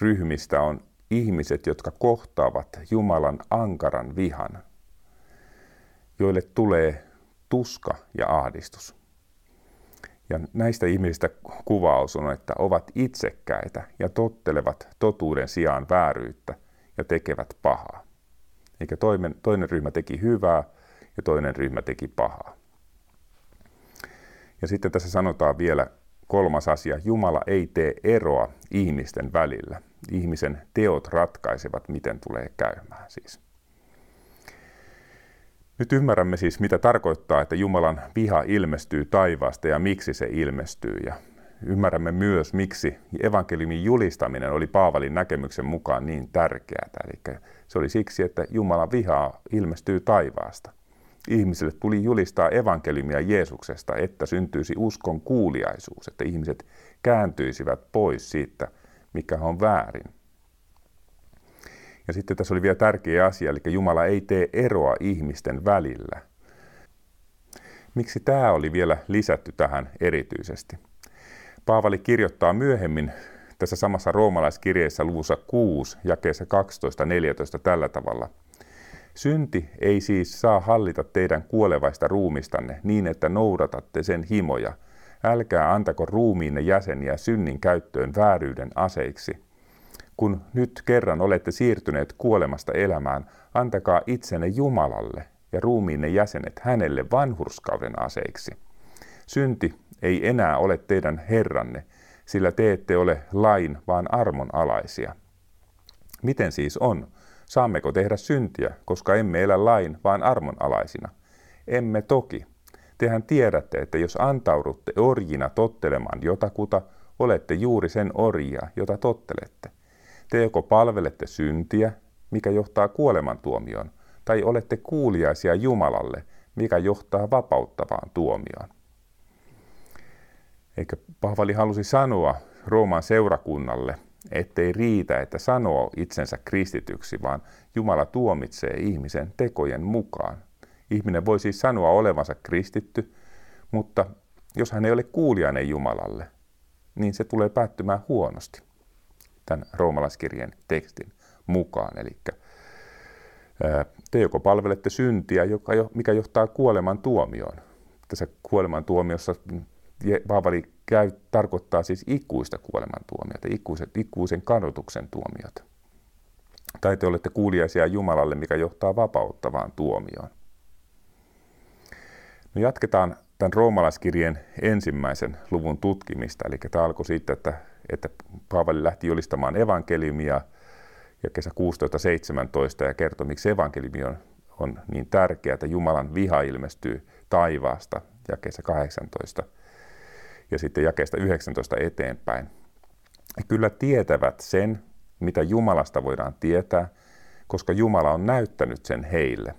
ryhmistä on ihmiset, jotka kohtaavat Jumalan ankaran vihan, joille tulee tuska ja ahdistus. Ja näistä ihmisistä kuvaus on, että ovat itsekkäitä ja tottelevat totuuden sijaan vääryyttä ja tekevät pahaa. Eikä toinen, toinen ryhmä teki hyvää ja toinen ryhmä teki pahaa. Ja sitten tässä sanotaan vielä kolmas asia. Jumala ei tee eroa ihmisten välillä. Ihmisen teot ratkaisevat, miten tulee käymään siis. Nyt ymmärrämme siis, mitä tarkoittaa, että Jumalan viha ilmestyy taivaasta ja miksi se ilmestyy. Ja ymmärrämme myös, miksi evankeliumin julistaminen oli Paavalin näkemyksen mukaan niin tärkeää. Eli se oli siksi, että Jumalan vihaa ilmestyy taivaasta. Ihmisille tuli julistaa evankeliumia Jeesuksesta, että syntyisi uskon kuuliaisuus, että ihmiset kääntyisivät pois siitä, mikä on väärin. Ja sitten tässä oli vielä tärkeä asia, eli Jumala ei tee eroa ihmisten välillä. Miksi tämä oli vielä lisätty tähän erityisesti? Paavali kirjoittaa myöhemmin tässä samassa roomalaiskirjeessä luvussa 6, jakeessa 12-14 tällä tavalla. Synti ei siis saa hallita teidän kuolevaista ruumistanne niin, että noudatatte sen himoja. Älkää antako ruumiinne jäseniä synnin käyttöön vääryyden aseiksi. Kun nyt kerran olette siirtyneet kuolemasta elämään, antakaa itsenne Jumalalle ja ruumiinne jäsenet hänelle vanhurskauden aseiksi. Synti ei enää ole teidän Herranne, sillä te ette ole lain, vaan armon alaisia. Miten siis on? Saammeko tehdä syntiä, koska emme elä lain, vaan armon alaisina? Emme toki. Tehän tiedätte, että jos antaudutte orjina tottelemaan jotakuta, olette juuri sen orjia, jota tottelette. Te joko palvelette syntiä, mikä johtaa kuolemantuomioon, tai olette kuuliaisia Jumalalle, mikä johtaa vapauttavaan tuomioon. Eikä Pahvali halusi sanoa Rooman seurakunnalle, ettei riitä, että sanoo itsensä kristityksi, vaan Jumala tuomitsee ihmisen tekojen mukaan. Ihminen voi siis sanoa olevansa kristitty, mutta jos hän ei ole kuulijainen Jumalalle, niin se tulee päättymään huonosti tämän roomalaiskirjeen tekstin mukaan. Eli te joko palvelette syntiä, joka, mikä johtaa kuoleman tuomioon. Tässä kuoleman tuomiossa Paavali käy, tarkoittaa siis ikuista kuolemantuomiota, ikuisen, ikuisen kadotuksen tuomiota. Tai te olette kuuliaisia Jumalalle, mikä johtaa vapauttavaan tuomioon. No jatketaan tämän roomalaiskirjeen ensimmäisen luvun tutkimista. Eli tämä alkoi siitä, että, että Paavali lähti julistamaan evankeliumia ja kesä 16-17 ja kertoi, miksi evankeliumi on, on niin tärkeää, että Jumalan viha ilmestyy taivaasta ja kesä 18 ja sitten jakeesta 19 eteenpäin. Kyllä tietävät sen, mitä Jumalasta voidaan tietää, koska Jumala on näyttänyt sen heille.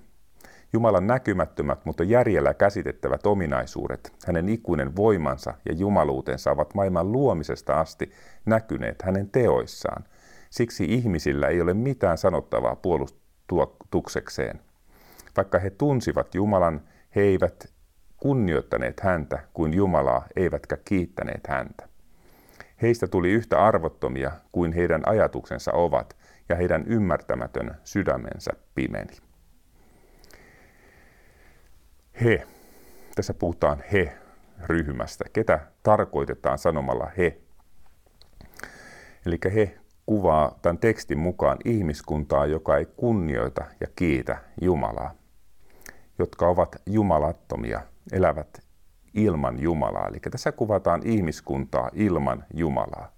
Jumalan näkymättömät, mutta järjellä käsitettävät ominaisuudet, hänen ikuinen voimansa ja jumaluutensa ovat maailman luomisesta asti näkyneet hänen teoissaan. Siksi ihmisillä ei ole mitään sanottavaa puolustuksekseen. Vaikka he tunsivat Jumalan, he eivät kunnioittaneet häntä kuin Jumalaa, eivätkä kiittäneet häntä. Heistä tuli yhtä arvottomia kuin heidän ajatuksensa ovat, ja heidän ymmärtämätön sydämensä pimeni. He. Tässä puhutaan he-ryhmästä. Ketä tarkoitetaan sanomalla he? Eli he kuvaa tämän tekstin mukaan ihmiskuntaa, joka ei kunnioita ja kiitä Jumalaa, jotka ovat jumalattomia elävät ilman Jumalaa. Eli tässä kuvataan ihmiskuntaa ilman Jumalaa.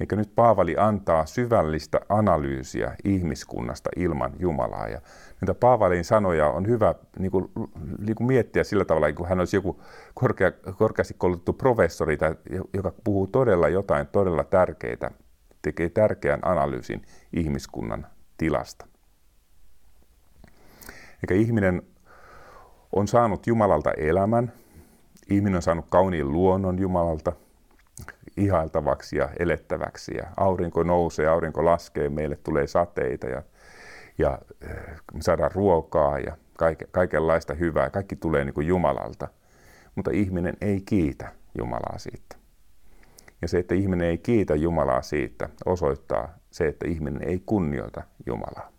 Eikä nyt Paavali antaa syvällistä analyysiä ihmiskunnasta ilman Jumalaa. Ja niitä Paavalin sanoja on hyvä niin kuin, niin kuin miettiä sillä tavalla, niin kun hän olisi joku korkea, korkeasti koulutettu professori, joka puhuu todella jotain todella tärkeitä, tekee tärkeän analyysin ihmiskunnan tilasta. Eikä ihminen on saanut Jumalalta elämän. Ihminen on saanut kauniin luonnon Jumalalta ihailtavaksi ja elettäväksi. Ja aurinko nousee, aurinko laskee, meille tulee sateita ja, ja äh, saadaan ruokaa ja kaike, kaikenlaista hyvää. Kaikki tulee niin kuin Jumalalta. Mutta ihminen ei kiitä Jumalaa siitä. Ja se, että ihminen ei kiitä Jumalaa siitä, osoittaa se, että ihminen ei kunnioita Jumalaa.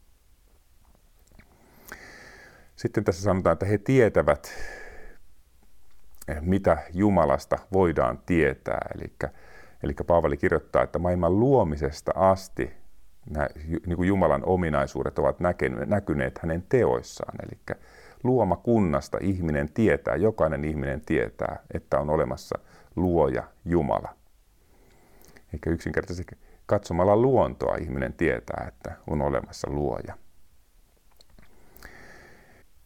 Sitten tässä sanotaan, että he tietävät, eh, mitä Jumalasta voidaan tietää. Eli, eli Paavali kirjoittaa, että maailman luomisesta asti nämä, niin kuin Jumalan ominaisuudet ovat näkyneet hänen teoissaan. Eli luomakunnasta ihminen tietää, jokainen ihminen tietää, että on olemassa luoja Jumala. Eikä yksinkertaisesti katsomalla luontoa ihminen tietää, että on olemassa luoja.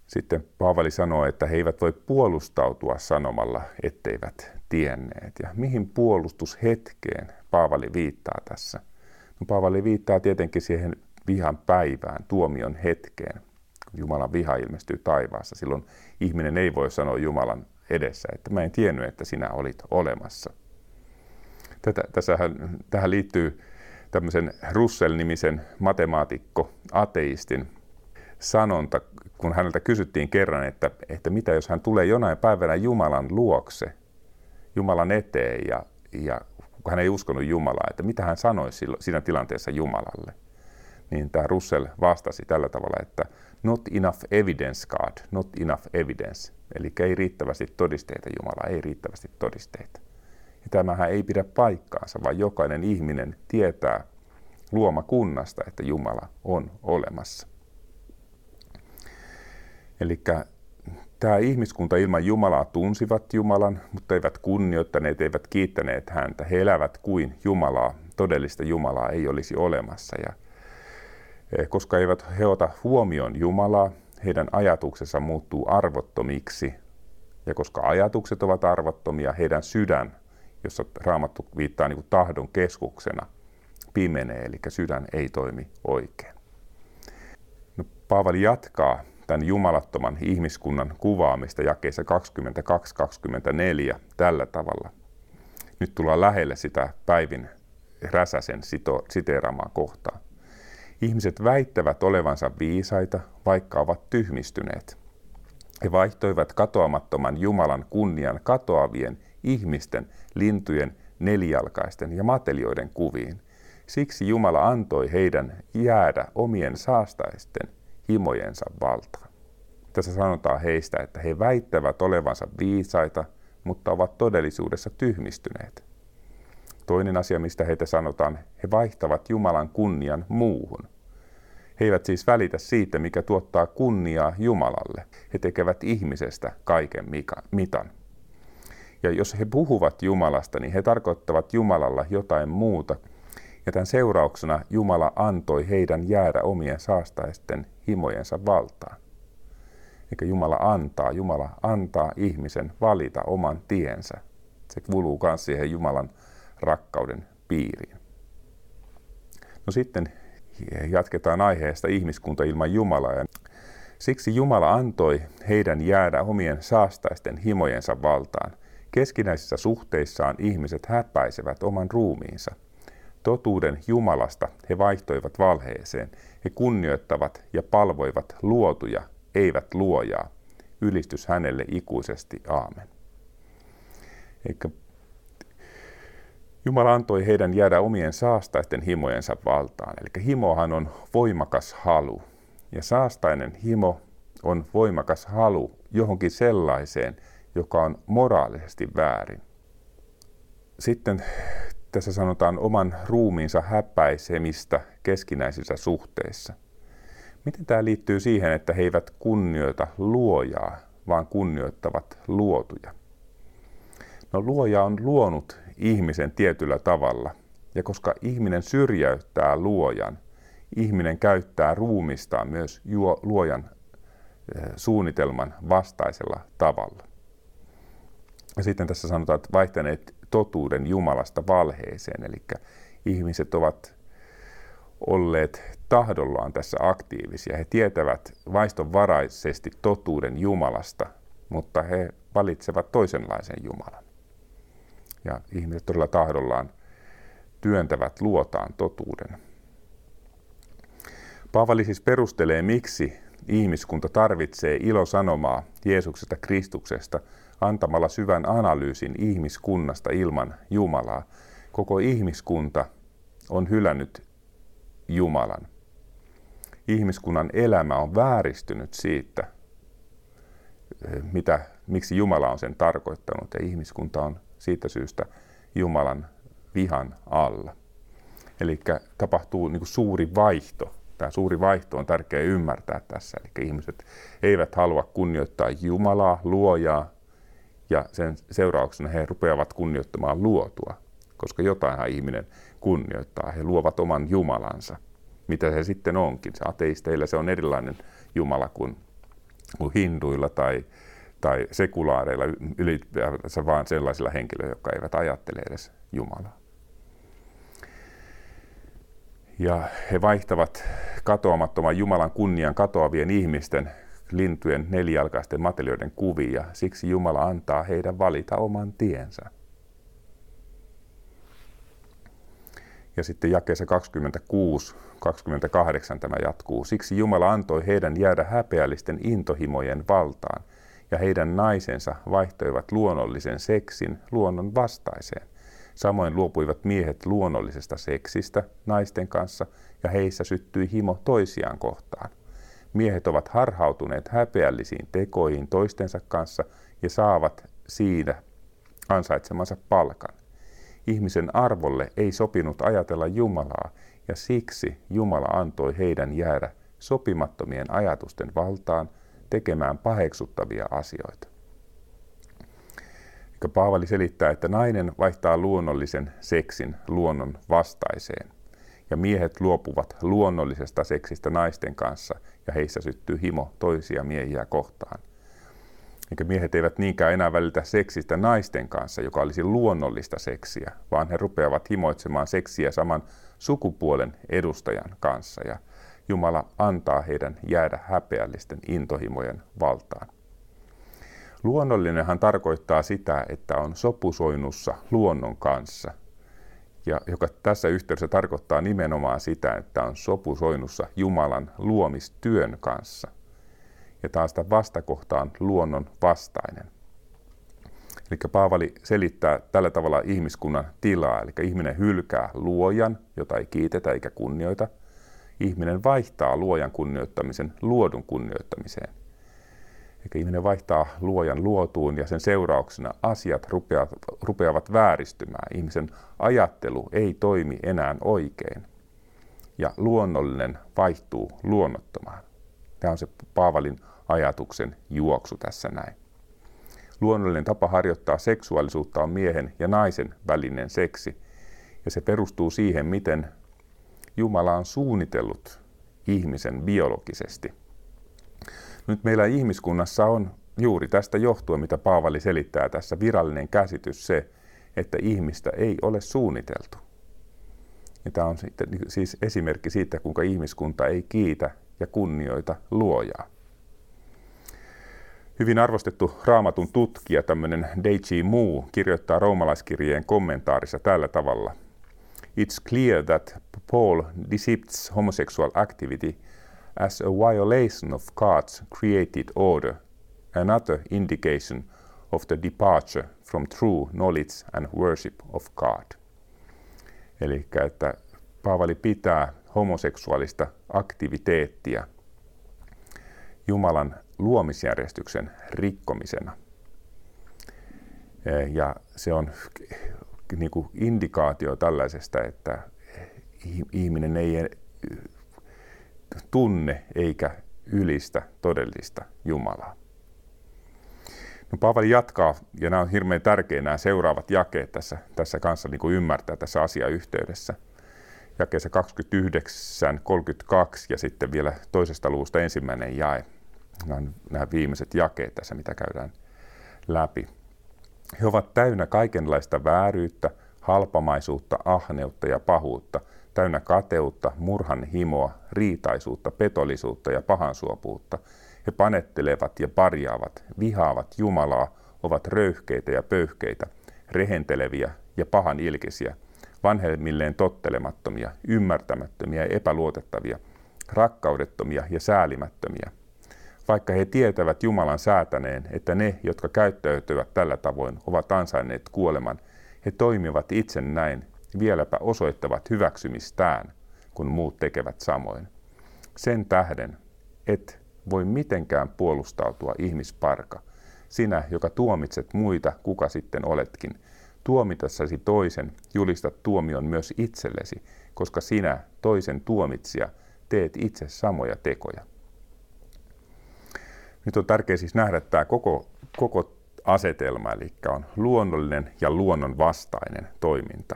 Sitten Paavali sanoo, että he eivät voi puolustautua sanomalla, etteivät tienneet. Ja mihin puolustushetkeen Paavali viittaa tässä? No, Paavali viittaa tietenkin siihen vihan päivään, tuomion hetkeen, Jumalan viha ilmestyy taivaassa. Silloin ihminen ei voi sanoa Jumalan edessä, että mä en tiennyt, että sinä olit olemassa. Tätä, tässähän, tähän liittyy tämmöisen Russell-nimisen matemaatikko, ateistin sanonta, kun häneltä kysyttiin kerran, että, että mitä jos hän tulee jonain päivänä Jumalan luokse, Jumalan eteen ja, ja kun hän ei uskonut Jumalaa, että mitä hän sanoisi siinä tilanteessa Jumalalle. Niin tämä Russell vastasi tällä tavalla, että not enough evidence God, not enough evidence. Eli ei riittävästi todisteita Jumala, ei riittävästi todisteita. Ja tämähän ei pidä paikkaansa, vaan jokainen ihminen tietää luomakunnasta, että Jumala on olemassa. Eli tämä ihmiskunta ilman Jumalaa tunsivat Jumalan, mutta eivät kunnioittaneet, eivät kiittäneet häntä. He elävät kuin Jumalaa, todellista Jumalaa ei olisi olemassa. Ja e, koska eivät he ota huomioon Jumalaa, heidän ajatuksensa muuttuu arvottomiksi. Ja koska ajatukset ovat arvottomia, heidän sydän, jossa raamattu viittaa niin kuin tahdon keskuksena, pimenee, eli sydän ei toimi oikein. No, Paavali jatkaa tämän jumalattoman ihmiskunnan kuvaamista jakeissa 22-24 tällä tavalla. Nyt tullaan lähelle sitä päivin Räsäsen sito, siteeraamaa kohtaa. Ihmiset väittävät olevansa viisaita, vaikka ovat tyhmistyneet. He vaihtoivat katoamattoman Jumalan kunnian katoavien ihmisten, lintujen, nelijalkaisten ja matelioiden kuviin. Siksi Jumala antoi heidän jäädä omien saastaisten himojensa valtaan. Tässä sanotaan heistä, että he väittävät olevansa viisaita, mutta ovat todellisuudessa tyhmistyneet. Toinen asia, mistä heitä sanotaan, he vaihtavat Jumalan kunnian muuhun. He eivät siis välitä siitä, mikä tuottaa kunniaa Jumalalle. He tekevät ihmisestä kaiken mitan. Ja jos he puhuvat Jumalasta, niin he tarkoittavat Jumalalla jotain muuta. Ja tämän seurauksena Jumala antoi heidän jäädä omien saastaisten himojensa valtaan. Eikä Jumala antaa, Jumala antaa ihmisen valita oman tiensä. Se kuuluu myös siihen Jumalan rakkauden piiriin. No sitten jatketaan aiheesta ihmiskunta ilman Jumalaa. Siksi Jumala antoi heidän jäädä omien saastaisten himojensa valtaan. Keskinäisissä suhteissaan ihmiset häpäisevät oman ruumiinsa. Totuuden Jumalasta he vaihtoivat valheeseen. He kunnioittavat ja palvoivat luotuja, eivät luojaa. Ylistys hänelle ikuisesti. Aamen. Eikä Jumala antoi heidän jäädä omien saastaisten himojensa valtaan. Eli himohan on voimakas halu. Ja saastainen himo on voimakas halu johonkin sellaiseen, joka on moraalisesti väärin. Sitten tässä sanotaan oman ruumiinsa häpäisemistä keskinäisissä suhteissa. Miten tämä liittyy siihen, että he eivät kunnioita luojaa, vaan kunnioittavat luotuja? No luoja on luonut ihmisen tietyllä tavalla. Ja koska ihminen syrjäyttää luojan, ihminen käyttää ruumistaan myös luojan eh, suunnitelman vastaisella tavalla. Ja sitten tässä sanotaan, että vaihtaneet totuuden Jumalasta valheeseen, eli ihmiset ovat olleet tahdollaan tässä aktiivisia. He tietävät vaistonvaraisesti totuuden Jumalasta, mutta he valitsevat toisenlaisen Jumalan. Ja ihmiset todella tahdollaan työntävät luotaan totuuden. Paavali siis perustelee, miksi ihmiskunta tarvitsee ilosanomaa Jeesuksesta Kristuksesta antamalla syvän analyysin ihmiskunnasta ilman Jumalaa. Koko ihmiskunta on hylännyt Jumalan. Ihmiskunnan elämä on vääristynyt siitä, mitä, miksi Jumala on sen tarkoittanut, ja ihmiskunta on siitä syystä Jumalan vihan alla. Eli tapahtuu niin suuri vaihto. Tämä suuri vaihto on tärkeää ymmärtää tässä. Eli ihmiset eivät halua kunnioittaa Jumalaa, luojaa, ja sen seurauksena he rupeavat kunnioittamaan luotua, koska jotainhan ihminen kunnioittaa. He luovat oman Jumalansa, mitä se sitten onkin. Se ateisteilla se on erilainen Jumala kuin, kuin hinduilla tai, tai sekulaareilla ylipäätänsä vaan sellaisilla henkilöillä, jotka eivät ajattele edes Jumalaa. Ja he vaihtavat katoamattoman Jumalan kunnian katoavien ihmisten, lintujen, nelijalkaisten matelioiden kuvia. Siksi Jumala antaa heidän valita oman tiensä. Ja sitten jakeessa 26, 28 tämä jatkuu. Siksi Jumala antoi heidän jäädä häpeällisten intohimojen valtaan, ja heidän naisensa vaihtoivat luonnollisen seksin luonnon vastaiseen. Samoin luopuivat miehet luonnollisesta seksistä naisten kanssa, ja heissä syttyi himo toisiaan kohtaan. Miehet ovat harhautuneet häpeällisiin tekoihin toistensa kanssa ja saavat siinä ansaitsemansa palkan. Ihmisen arvolle ei sopinut ajatella Jumalaa, ja siksi Jumala antoi heidän jäädä sopimattomien ajatusten valtaan tekemään paheksuttavia asioita. Paavali selittää, että nainen vaihtaa luonnollisen seksin luonnon vastaiseen, ja miehet luopuvat luonnollisesta seksistä naisten kanssa, ja heissä syttyy himo toisia miehiä kohtaan – eikä miehet eivät niinkään enää välitä seksistä naisten kanssa, joka olisi luonnollista seksiä, vaan he rupeavat himoitsemaan seksiä saman sukupuolen edustajan kanssa ja Jumala antaa heidän jäädä häpeällisten intohimojen valtaan. Luonnollinenhan tarkoittaa sitä, että on sopusoinnussa luonnon kanssa, ja joka tässä yhteydessä tarkoittaa nimenomaan sitä, että on sopusoinnussa Jumalan luomistyön kanssa – ja taas sitä vastakohtaan luonnon vastainen. Eli Paavali selittää tällä tavalla ihmiskunnan tilaa, eli ihminen hylkää luojan, jota ei kiitetä eikä kunnioita. Ihminen vaihtaa luojan kunnioittamisen luodun kunnioittamiseen. Eli ihminen vaihtaa luojan luotuun ja sen seurauksena asiat rupeavat, rupeavat vääristymään. Ihmisen ajattelu ei toimi enää oikein ja luonnollinen vaihtuu luonnottomaan. Tämä on se Paavalin ajatuksen juoksu tässä näin. Luonnollinen tapa harjoittaa seksuaalisuutta on miehen ja naisen välinen seksi, ja se perustuu siihen, miten Jumala on suunnitellut ihmisen biologisesti. Nyt meillä ihmiskunnassa on juuri tästä johtuen, mitä Paavali selittää tässä, virallinen käsitys se, että ihmistä ei ole suunniteltu. Ja tämä on sitten siis esimerkki siitä, kuinka ihmiskunta ei kiitä ja kunnioita luojaa. Hyvin arvostettu raamatun tutkija, tämmöinen Deichi Mu, kirjoittaa roomalaiskirjeen kommentaarissa tällä tavalla. It's clear that Paul depicts homosexual activity as a violation of God's created order, another indication of the departure from true knowledge and worship of God. Eli että Paavali pitää homoseksuaalista aktiviteettia Jumalan luomisjärjestyksen rikkomisena. Ja se on niin kuin indikaatio tällaisesta, että ihminen ei tunne eikä ylistä todellista Jumalaa. No, Paavali jatkaa, ja nämä on hirveän tärkeitä nämä seuraavat jakeet tässä, tässä kanssa niin kuin ymmärtää tässä asiayhteydessä. Jakeessa 29, 32 ja sitten vielä toisesta luvusta ensimmäinen jae nämä, nämä viimeiset jakeet tässä, mitä käydään läpi. He ovat täynnä kaikenlaista vääryyttä, halpamaisuutta, ahneutta ja pahuutta, täynnä kateutta, murhan himoa, riitaisuutta, petollisuutta ja pahansuopuutta. He panettelevat ja parjaavat, vihaavat Jumalaa, ovat röyhkeitä ja pöyhkeitä, rehenteleviä ja pahan ilkisiä, vanhemmilleen tottelemattomia, ymmärtämättömiä ja epäluotettavia, rakkaudettomia ja säälimättömiä – vaikka he tietävät Jumalan säätäneen, että ne, jotka käyttäytyvät tällä tavoin, ovat ansainneet kuoleman, he toimivat itse näin, vieläpä osoittavat hyväksymistään, kun muut tekevät samoin. Sen tähden, et voi mitenkään puolustautua ihmisparka, sinä, joka tuomitset muita, kuka sitten oletkin. Tuomitassasi toisen, julistat tuomion myös itsellesi, koska sinä, toisen tuomitsija, teet itse samoja tekoja. Nyt on tärkeää siis nähdä tämä koko, koko asetelma, eli on luonnollinen ja luonnon vastainen toiminta.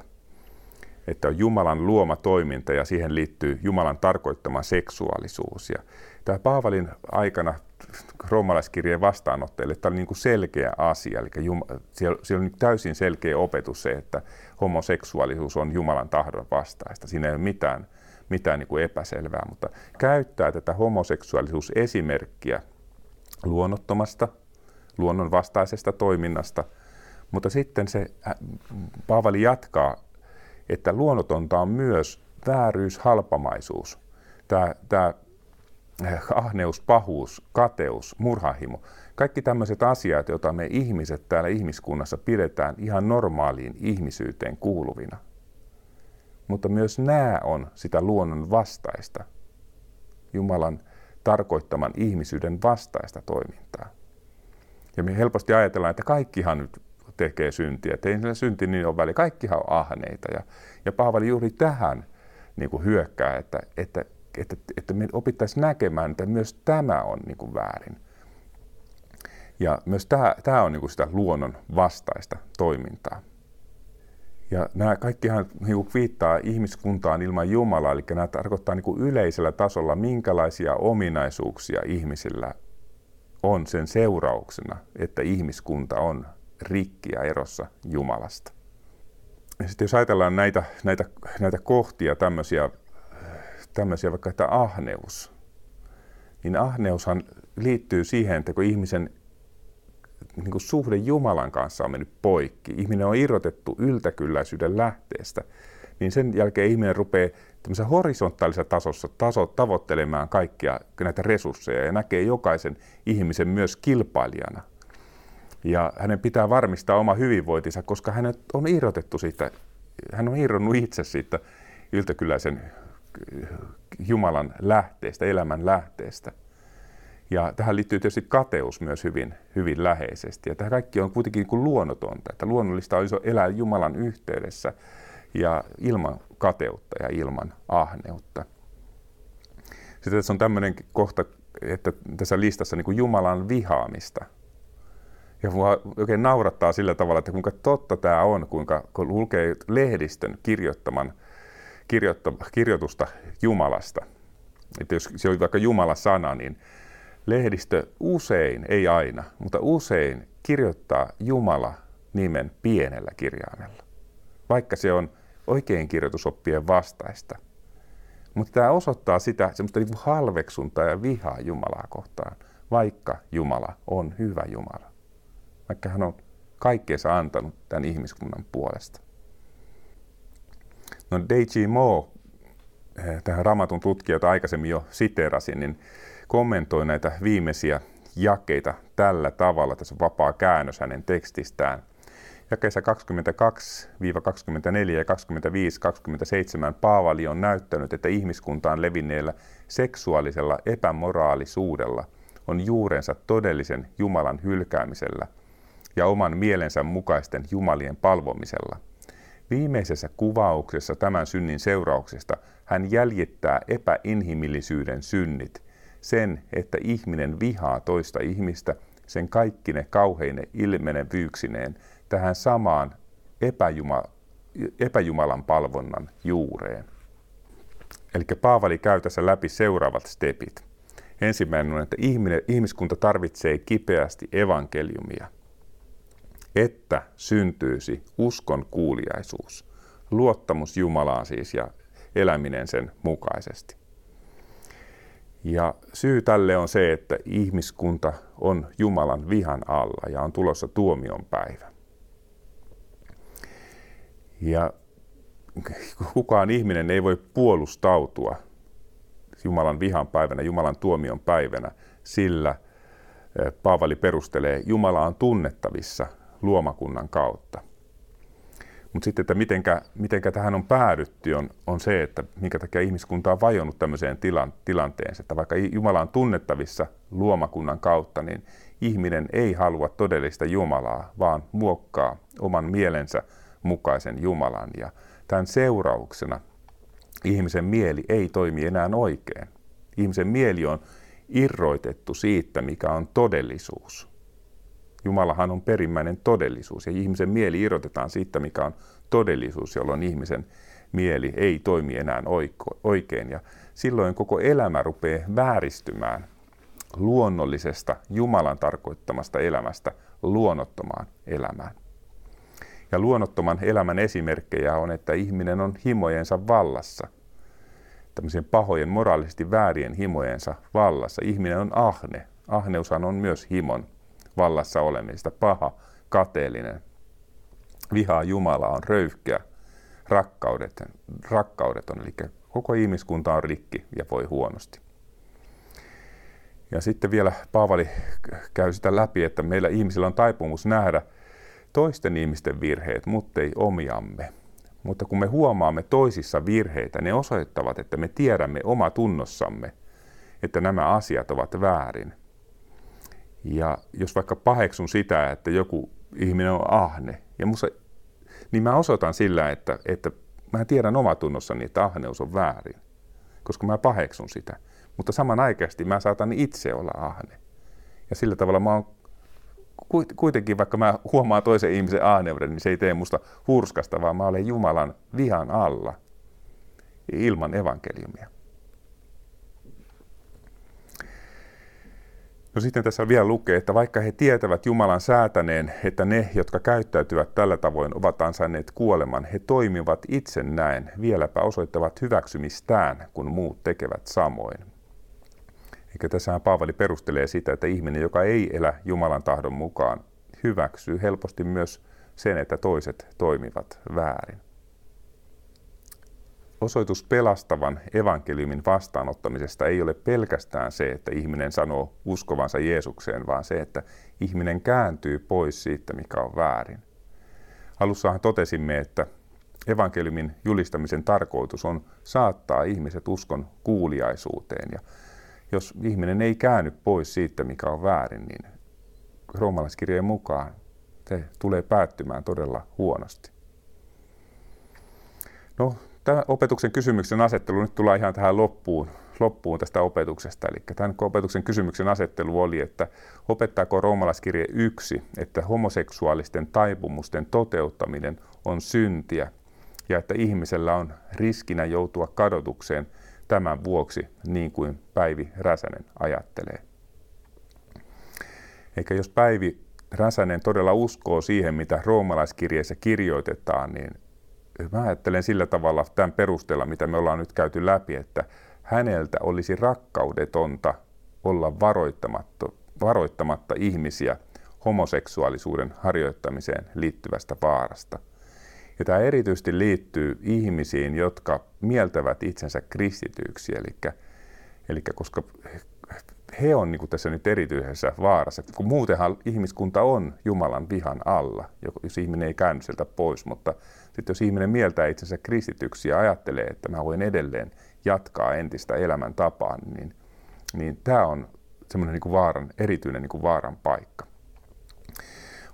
Että on Jumalan luoma toiminta ja siihen liittyy Jumalan tarkoittama seksuaalisuus. Ja tämä Paavalin aikana roomalaiskirjeen vastaanottajille tämä oli niin kuin selkeä asia. Eli Jum- siellä, siellä on täysin selkeä opetus se, että homoseksuaalisuus on Jumalan tahdon vastaista. Siinä ei ole mitään, mitään niin kuin epäselvää, mutta käyttää tätä homoseksuaalisuusesimerkkiä luonnottomasta, luonnonvastaisesta toiminnasta, mutta sitten se Paavali jatkaa että luonnotonta on myös vääryys, halpamaisuus, tämä, tämä eh, ahneus, pahuus, kateus, murhahimo. Kaikki tämmöiset asiat, joita me ihmiset täällä ihmiskunnassa pidetään ihan normaaliin ihmisyyteen kuuluvina. Mutta myös nämä on sitä luonnon vastaista, Jumalan tarkoittaman ihmisyyden vastaista toimintaa. Ja me helposti ajatellaan, että kaikkihan nyt tekee syntiä, ei niillä synti niin ole väliä, kaikkihan on ahneita. Ja, ja Paavali juuri tähän niin kuin hyökkää, että, että, että, että me opittaisiin näkemään, että myös tämä on niin kuin väärin. Ja myös tämä, tämä on niin kuin sitä luonnon vastaista toimintaa. Ja nämä kaikkihan niin viittaa ihmiskuntaan ilman Jumalaa, eli nämä tarkoittaa niin yleisellä tasolla, minkälaisia ominaisuuksia ihmisillä on sen seurauksena, että ihmiskunta on rikki ja erossa Jumalasta. Ja sitten jos ajatellaan näitä, näitä, näitä kohtia, tämmöisiä, tämmöisiä vaikka että ahneus, niin ahneushan liittyy siihen, että kun ihmisen niin kuin suhde Jumalan kanssa on mennyt poikki, ihminen on irrotettu yltäkylläisyyden lähteestä, niin sen jälkeen ihminen rupeaa tämmöisessä horisontaalisessa tasossa taso, tavoittelemaan kaikkia näitä resursseja ja näkee jokaisen ihmisen myös kilpailijana. Ja hänen pitää varmistaa oma hyvinvointinsa, koska hänet on irrotettu siitä, hän on irronnut itse siitä yltäkylläisen Jumalan lähteestä, elämän lähteestä. Ja tähän liittyy tietysti kateus myös hyvin, hyvin läheisesti. Ja tämä kaikki on kuitenkin niin kuin luonnotonta, että luonnollista olisi elää Jumalan yhteydessä ja ilman kateutta ja ilman ahneutta. Sitten tässä on tämmöinen kohta, että tässä listassa niin kuin Jumalan vihaamista. Ja mua oikein naurattaa sillä tavalla, että kuinka totta tämä on, kuinka kun lukee lehdistön kirjoittaman kirjoitta, kirjoitusta Jumalasta. Että jos se oli vaikka Jumala-sana, niin lehdistö usein, ei aina, mutta usein kirjoittaa Jumala nimen pienellä kirjaimella. Vaikka se on oikein kirjoitusoppien vastaista. Mutta tämä osoittaa sitä semmoista niin halveksuntaa ja vihaa Jumalaa kohtaan, vaikka Jumala on hyvä Jumala. Vaikka hän on kaikkeensa antanut tämän ihmiskunnan puolesta. No D.G. Moore, eh, tähän ramatun tutkija, jota aikaisemmin jo siterasin, niin kommentoi näitä viimeisiä jakeita tällä tavalla. Tässä on vapaa käännös hänen tekstistään. Jakeissa 22-24 ja 25-27 Paavali on näyttänyt, että ihmiskuntaan levinneellä seksuaalisella epämoraalisuudella on juurensa todellisen Jumalan hylkäämisellä ja oman mielensä mukaisten Jumalien palvomisella. Viimeisessä kuvauksessa tämän synnin seurauksesta hän jäljittää epäinhimillisyyden synnit, sen, että ihminen vihaa toista ihmistä sen kaikkine kauheine ilmenevyyksineen – tähän samaan epäjuma, epäjumalan palvonnan juureen. Eli Paavali käy tässä läpi seuraavat stepit. Ensimmäinen on, että ihminen, ihmiskunta tarvitsee kipeästi evankeliumia, että syntyisi uskon kuuliaisuus, luottamus Jumalaan siis ja eläminen sen mukaisesti. Ja syy tälle on se, että ihmiskunta on Jumalan vihan alla ja on tulossa tuomion päivä. Ja kukaan ihminen ei voi puolustautua Jumalan vihan päivänä, Jumalan tuomion päivänä, sillä eh, Paavali perustelee, Jumala on tunnettavissa luomakunnan kautta. Mutta sitten, että mitenkä, mitenkä tähän on päädytty, on, on se, että minkä takia ihmiskunta on vajonnut tämmöiseen tilan, tilanteeseen, että vaikka Jumala on tunnettavissa luomakunnan kautta, niin ihminen ei halua todellista Jumalaa, vaan muokkaa oman mielensä mukaisen Jumalan. Ja tämän seurauksena ihmisen mieli ei toimi enää oikein. Ihmisen mieli on irroitettu siitä, mikä on todellisuus. Jumalahan on perimmäinen todellisuus ja ihmisen mieli irrotetaan siitä, mikä on todellisuus, jolloin ihmisen mieli ei toimi enää oikein. Ja silloin koko elämä rupeaa vääristymään luonnollisesta Jumalan tarkoittamasta elämästä luonnottomaan elämään. Ja luonnottoman elämän esimerkkejä on, että ihminen on himojensa vallassa. Tämmöisen pahojen, moraalisesti väärien himojensa vallassa. Ihminen on ahne. Ahneushan on myös himon vallassa olemista. Paha, kateellinen. Vihaa Jumala on röyhkeä, rakkaudet, rakkaudet on. Eli koko ihmiskunta on rikki ja voi huonosti. Ja sitten vielä Paavali käy sitä läpi, että meillä ihmisillä on taipumus nähdä toisten ihmisten virheet, mutta ei omiamme. Mutta kun me huomaamme toisissa virheitä, ne osoittavat, että me tiedämme oma tunnossamme, että nämä asiat ovat väärin. Ja jos vaikka paheksun sitä, että joku ihminen on ahne, ja musta, niin mä osoitan sillä, että, että mä tiedän omatunnossani, että ahneus on väärin, koska mä paheksun sitä. Mutta samanaikaisesti mä saatan itse olla ahne. Ja sillä tavalla mä oon kuitenkin, vaikka mä huomaan toisen ihmisen ahneuden, niin se ei tee musta hurskasta, vaan mä olen Jumalan vihan alla ilman evankeliumia. No sitten tässä vielä lukee, että vaikka he tietävät Jumalan säätäneen, että ne, jotka käyttäytyvät tällä tavoin, ovat ansainneet kuoleman, he toimivat itse näin, vieläpä osoittavat hyväksymistään, kun muut tekevät samoin. Eikä tässä Paavali perustelee sitä, että ihminen, joka ei elä Jumalan tahdon mukaan, hyväksyy helposti myös sen, että toiset toimivat väärin. Osoitus pelastavan evankeliumin vastaanottamisesta ei ole pelkästään se, että ihminen sanoo uskovansa Jeesukseen, vaan se, että ihminen kääntyy pois siitä, mikä on väärin. Alussahan totesimme, että evankeliumin julistamisen tarkoitus on saattaa ihmiset uskon kuuliaisuuteen. Ja jos ihminen ei käänny pois siitä, mikä on väärin, niin roomalaiskirjeen mukaan se tulee päättymään todella huonosti. No, tämä opetuksen kysymyksen asettelu, nyt tullaan ihan tähän loppuun, loppuun tästä opetuksesta. Eli tämän opetuksen kysymyksen asettelu oli, että opettaako roomalaiskirje yksi, että homoseksuaalisten taipumusten toteuttaminen on syntiä ja että ihmisellä on riskinä joutua kadotukseen tämän vuoksi, niin kuin Päivi Räsänen ajattelee. Eikä jos Päivi Räsänen todella uskoo siihen, mitä roomalaiskirjeessä kirjoitetaan, niin mä ajattelen sillä tavalla tämän perusteella, mitä me ollaan nyt käyty läpi, että häneltä olisi rakkaudetonta olla varoittamatta, varoittamatta ihmisiä homoseksuaalisuuden harjoittamiseen liittyvästä vaarasta. Ja tämä erityisesti liittyy ihmisiin, jotka mieltävät itsensä kristityiksi, eli, eli koska he on niin tässä nyt erityisessä vaarassa, kun muutenhan ihmiskunta on Jumalan vihan alla, jos ihminen ei käänny sieltä pois, mutta sitten jos ihminen mieltää itsensä kristityksi ja ajattelee, että mä voin edelleen jatkaa entistä elämäntapaa, niin, niin tämä on semmoinen niin vaaran, erityinen niin vaaran paikka.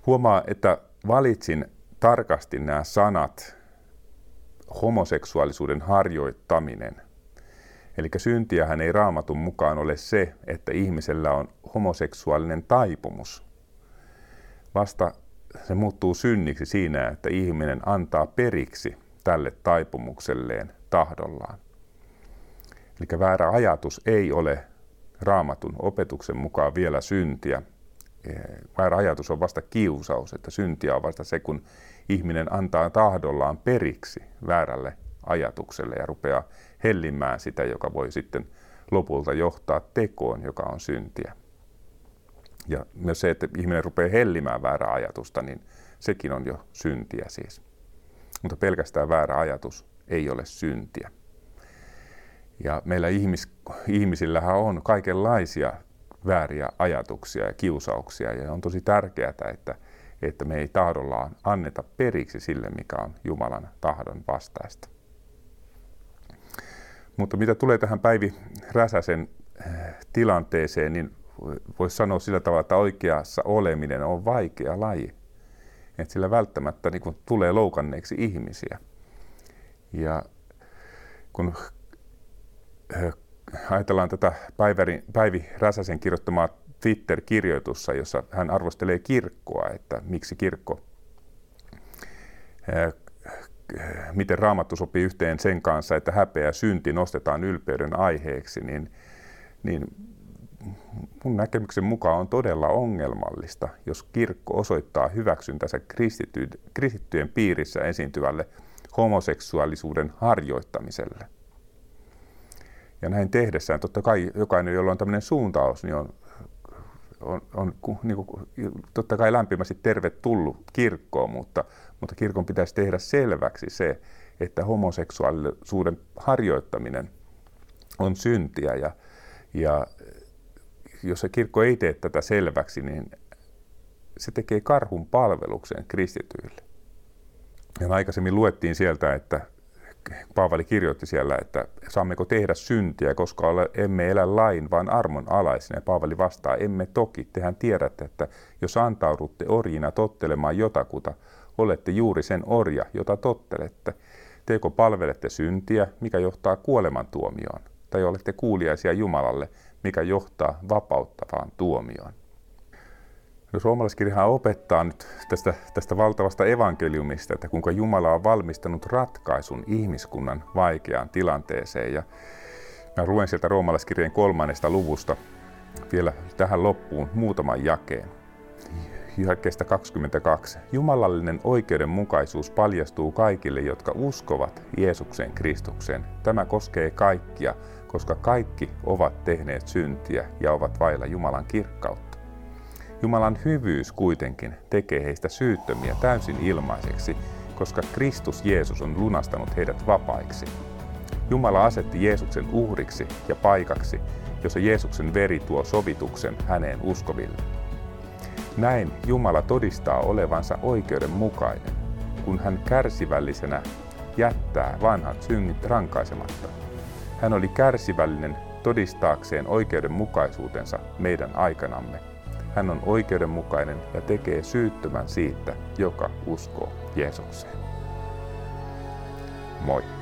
Huomaa, että valitsin tarkasti nämä sanat homoseksuaalisuuden harjoittaminen. Eli syntiähän ei raamatun mukaan ole se, että ihmisellä on homoseksuaalinen taipumus. Vasta se muuttuu synniksi siinä, että ihminen antaa periksi tälle taipumukselleen tahdollaan. Eli väärä ajatus ei ole raamatun opetuksen mukaan vielä syntiä. Väärä ajatus on vasta kiusaus, että syntiä on vasta se, kun ihminen antaa tahdollaan periksi väärälle ajatukselle ja rupeaa hellimään sitä, joka voi sitten lopulta johtaa tekoon, joka on syntiä. Ja myös se, että ihminen rupeaa hellimään väärää ajatusta, niin sekin on jo syntiä siis. Mutta pelkästään väärä ajatus ei ole syntiä. Ja meillä ihmis, ihmisillähän on kaikenlaisia vääriä ajatuksia ja kiusauksia, ja on tosi tärkeää, että, että me ei tahdollaan anneta periksi sille, mikä on Jumalan tahdon vastaista. Mutta mitä tulee tähän Päivi Räsäsen eh, tilanteeseen, niin voisi sanoa sillä tavalla, että oikeassa oleminen on vaikea laji. Että sillä välttämättä niin kuin, tulee loukanneeksi ihmisiä. Ja kun äh, ajatellaan tätä Päiväri, Päivi Räsäsen kirjoittamaa Twitter-kirjoitussa, jossa hän arvostelee kirkkoa, että miksi kirkko, äh, miten raamattu sopii yhteen sen kanssa, että häpeä ja synti nostetaan ylpeyden aiheeksi, niin, niin mun näkemyksen mukaan on todella ongelmallista, jos kirkko osoittaa hyväksyntänsä kristittyjen piirissä esiintyvälle homoseksuaalisuuden harjoittamiselle. Ja näin tehdessään totta kai jokainen, jolla on tämmöinen suuntaus, niin on, on, on niin kuin, totta kai lämpimästi tervetullut kirkkoon, mutta, mutta kirkon pitäisi tehdä selväksi se, että homoseksuaalisuuden harjoittaminen on syntiä ja, ja jos se kirkko ei tee tätä selväksi, niin se tekee karhun palveluksen kristityille. Ja aikaisemmin luettiin sieltä, että Paavali kirjoitti siellä, että saammeko tehdä syntiä, koska emme elä lain, vaan armon alaisina. Ja Paavali vastaa, emme toki. Tehän tiedätte, että jos antaudutte orjina tottelemaan jotakuta, olette juuri sen orja, jota tottelette. Teeko palvelette syntiä, mikä johtaa kuolemantuomioon, tai olette kuuliaisia Jumalalle, mikä johtaa vapauttavaan tuomioon. No, suomalaiskirjahan opettaa nyt tästä, tästä valtavasta evankeliumista, että kuinka Jumala on valmistanut ratkaisun ihmiskunnan vaikeaan tilanteeseen. Ja mä luen sieltä roomalaiskirjeen kolmannesta luvusta vielä tähän loppuun muutaman jakeen. Jakeesta 22. Jumalallinen oikeudenmukaisuus paljastuu kaikille, jotka uskovat Jeesukseen Kristukseen. Tämä koskee kaikkia, koska kaikki ovat tehneet syntiä ja ovat vailla Jumalan kirkkautta. Jumalan hyvyys kuitenkin tekee heistä syyttömiä täysin ilmaiseksi, koska Kristus Jeesus on lunastanut heidät vapaiksi. Jumala asetti Jeesuksen uhriksi ja paikaksi, jossa Jeesuksen veri tuo sovituksen häneen uskoville. Näin Jumala todistaa olevansa oikeudenmukainen, kun hän kärsivällisenä jättää vanhat synnit rankaisematta. Hän oli kärsivällinen todistaakseen oikeudenmukaisuutensa meidän aikanamme. Hän on oikeudenmukainen ja tekee syyttömän siitä, joka uskoo Jeesukseen. Moi!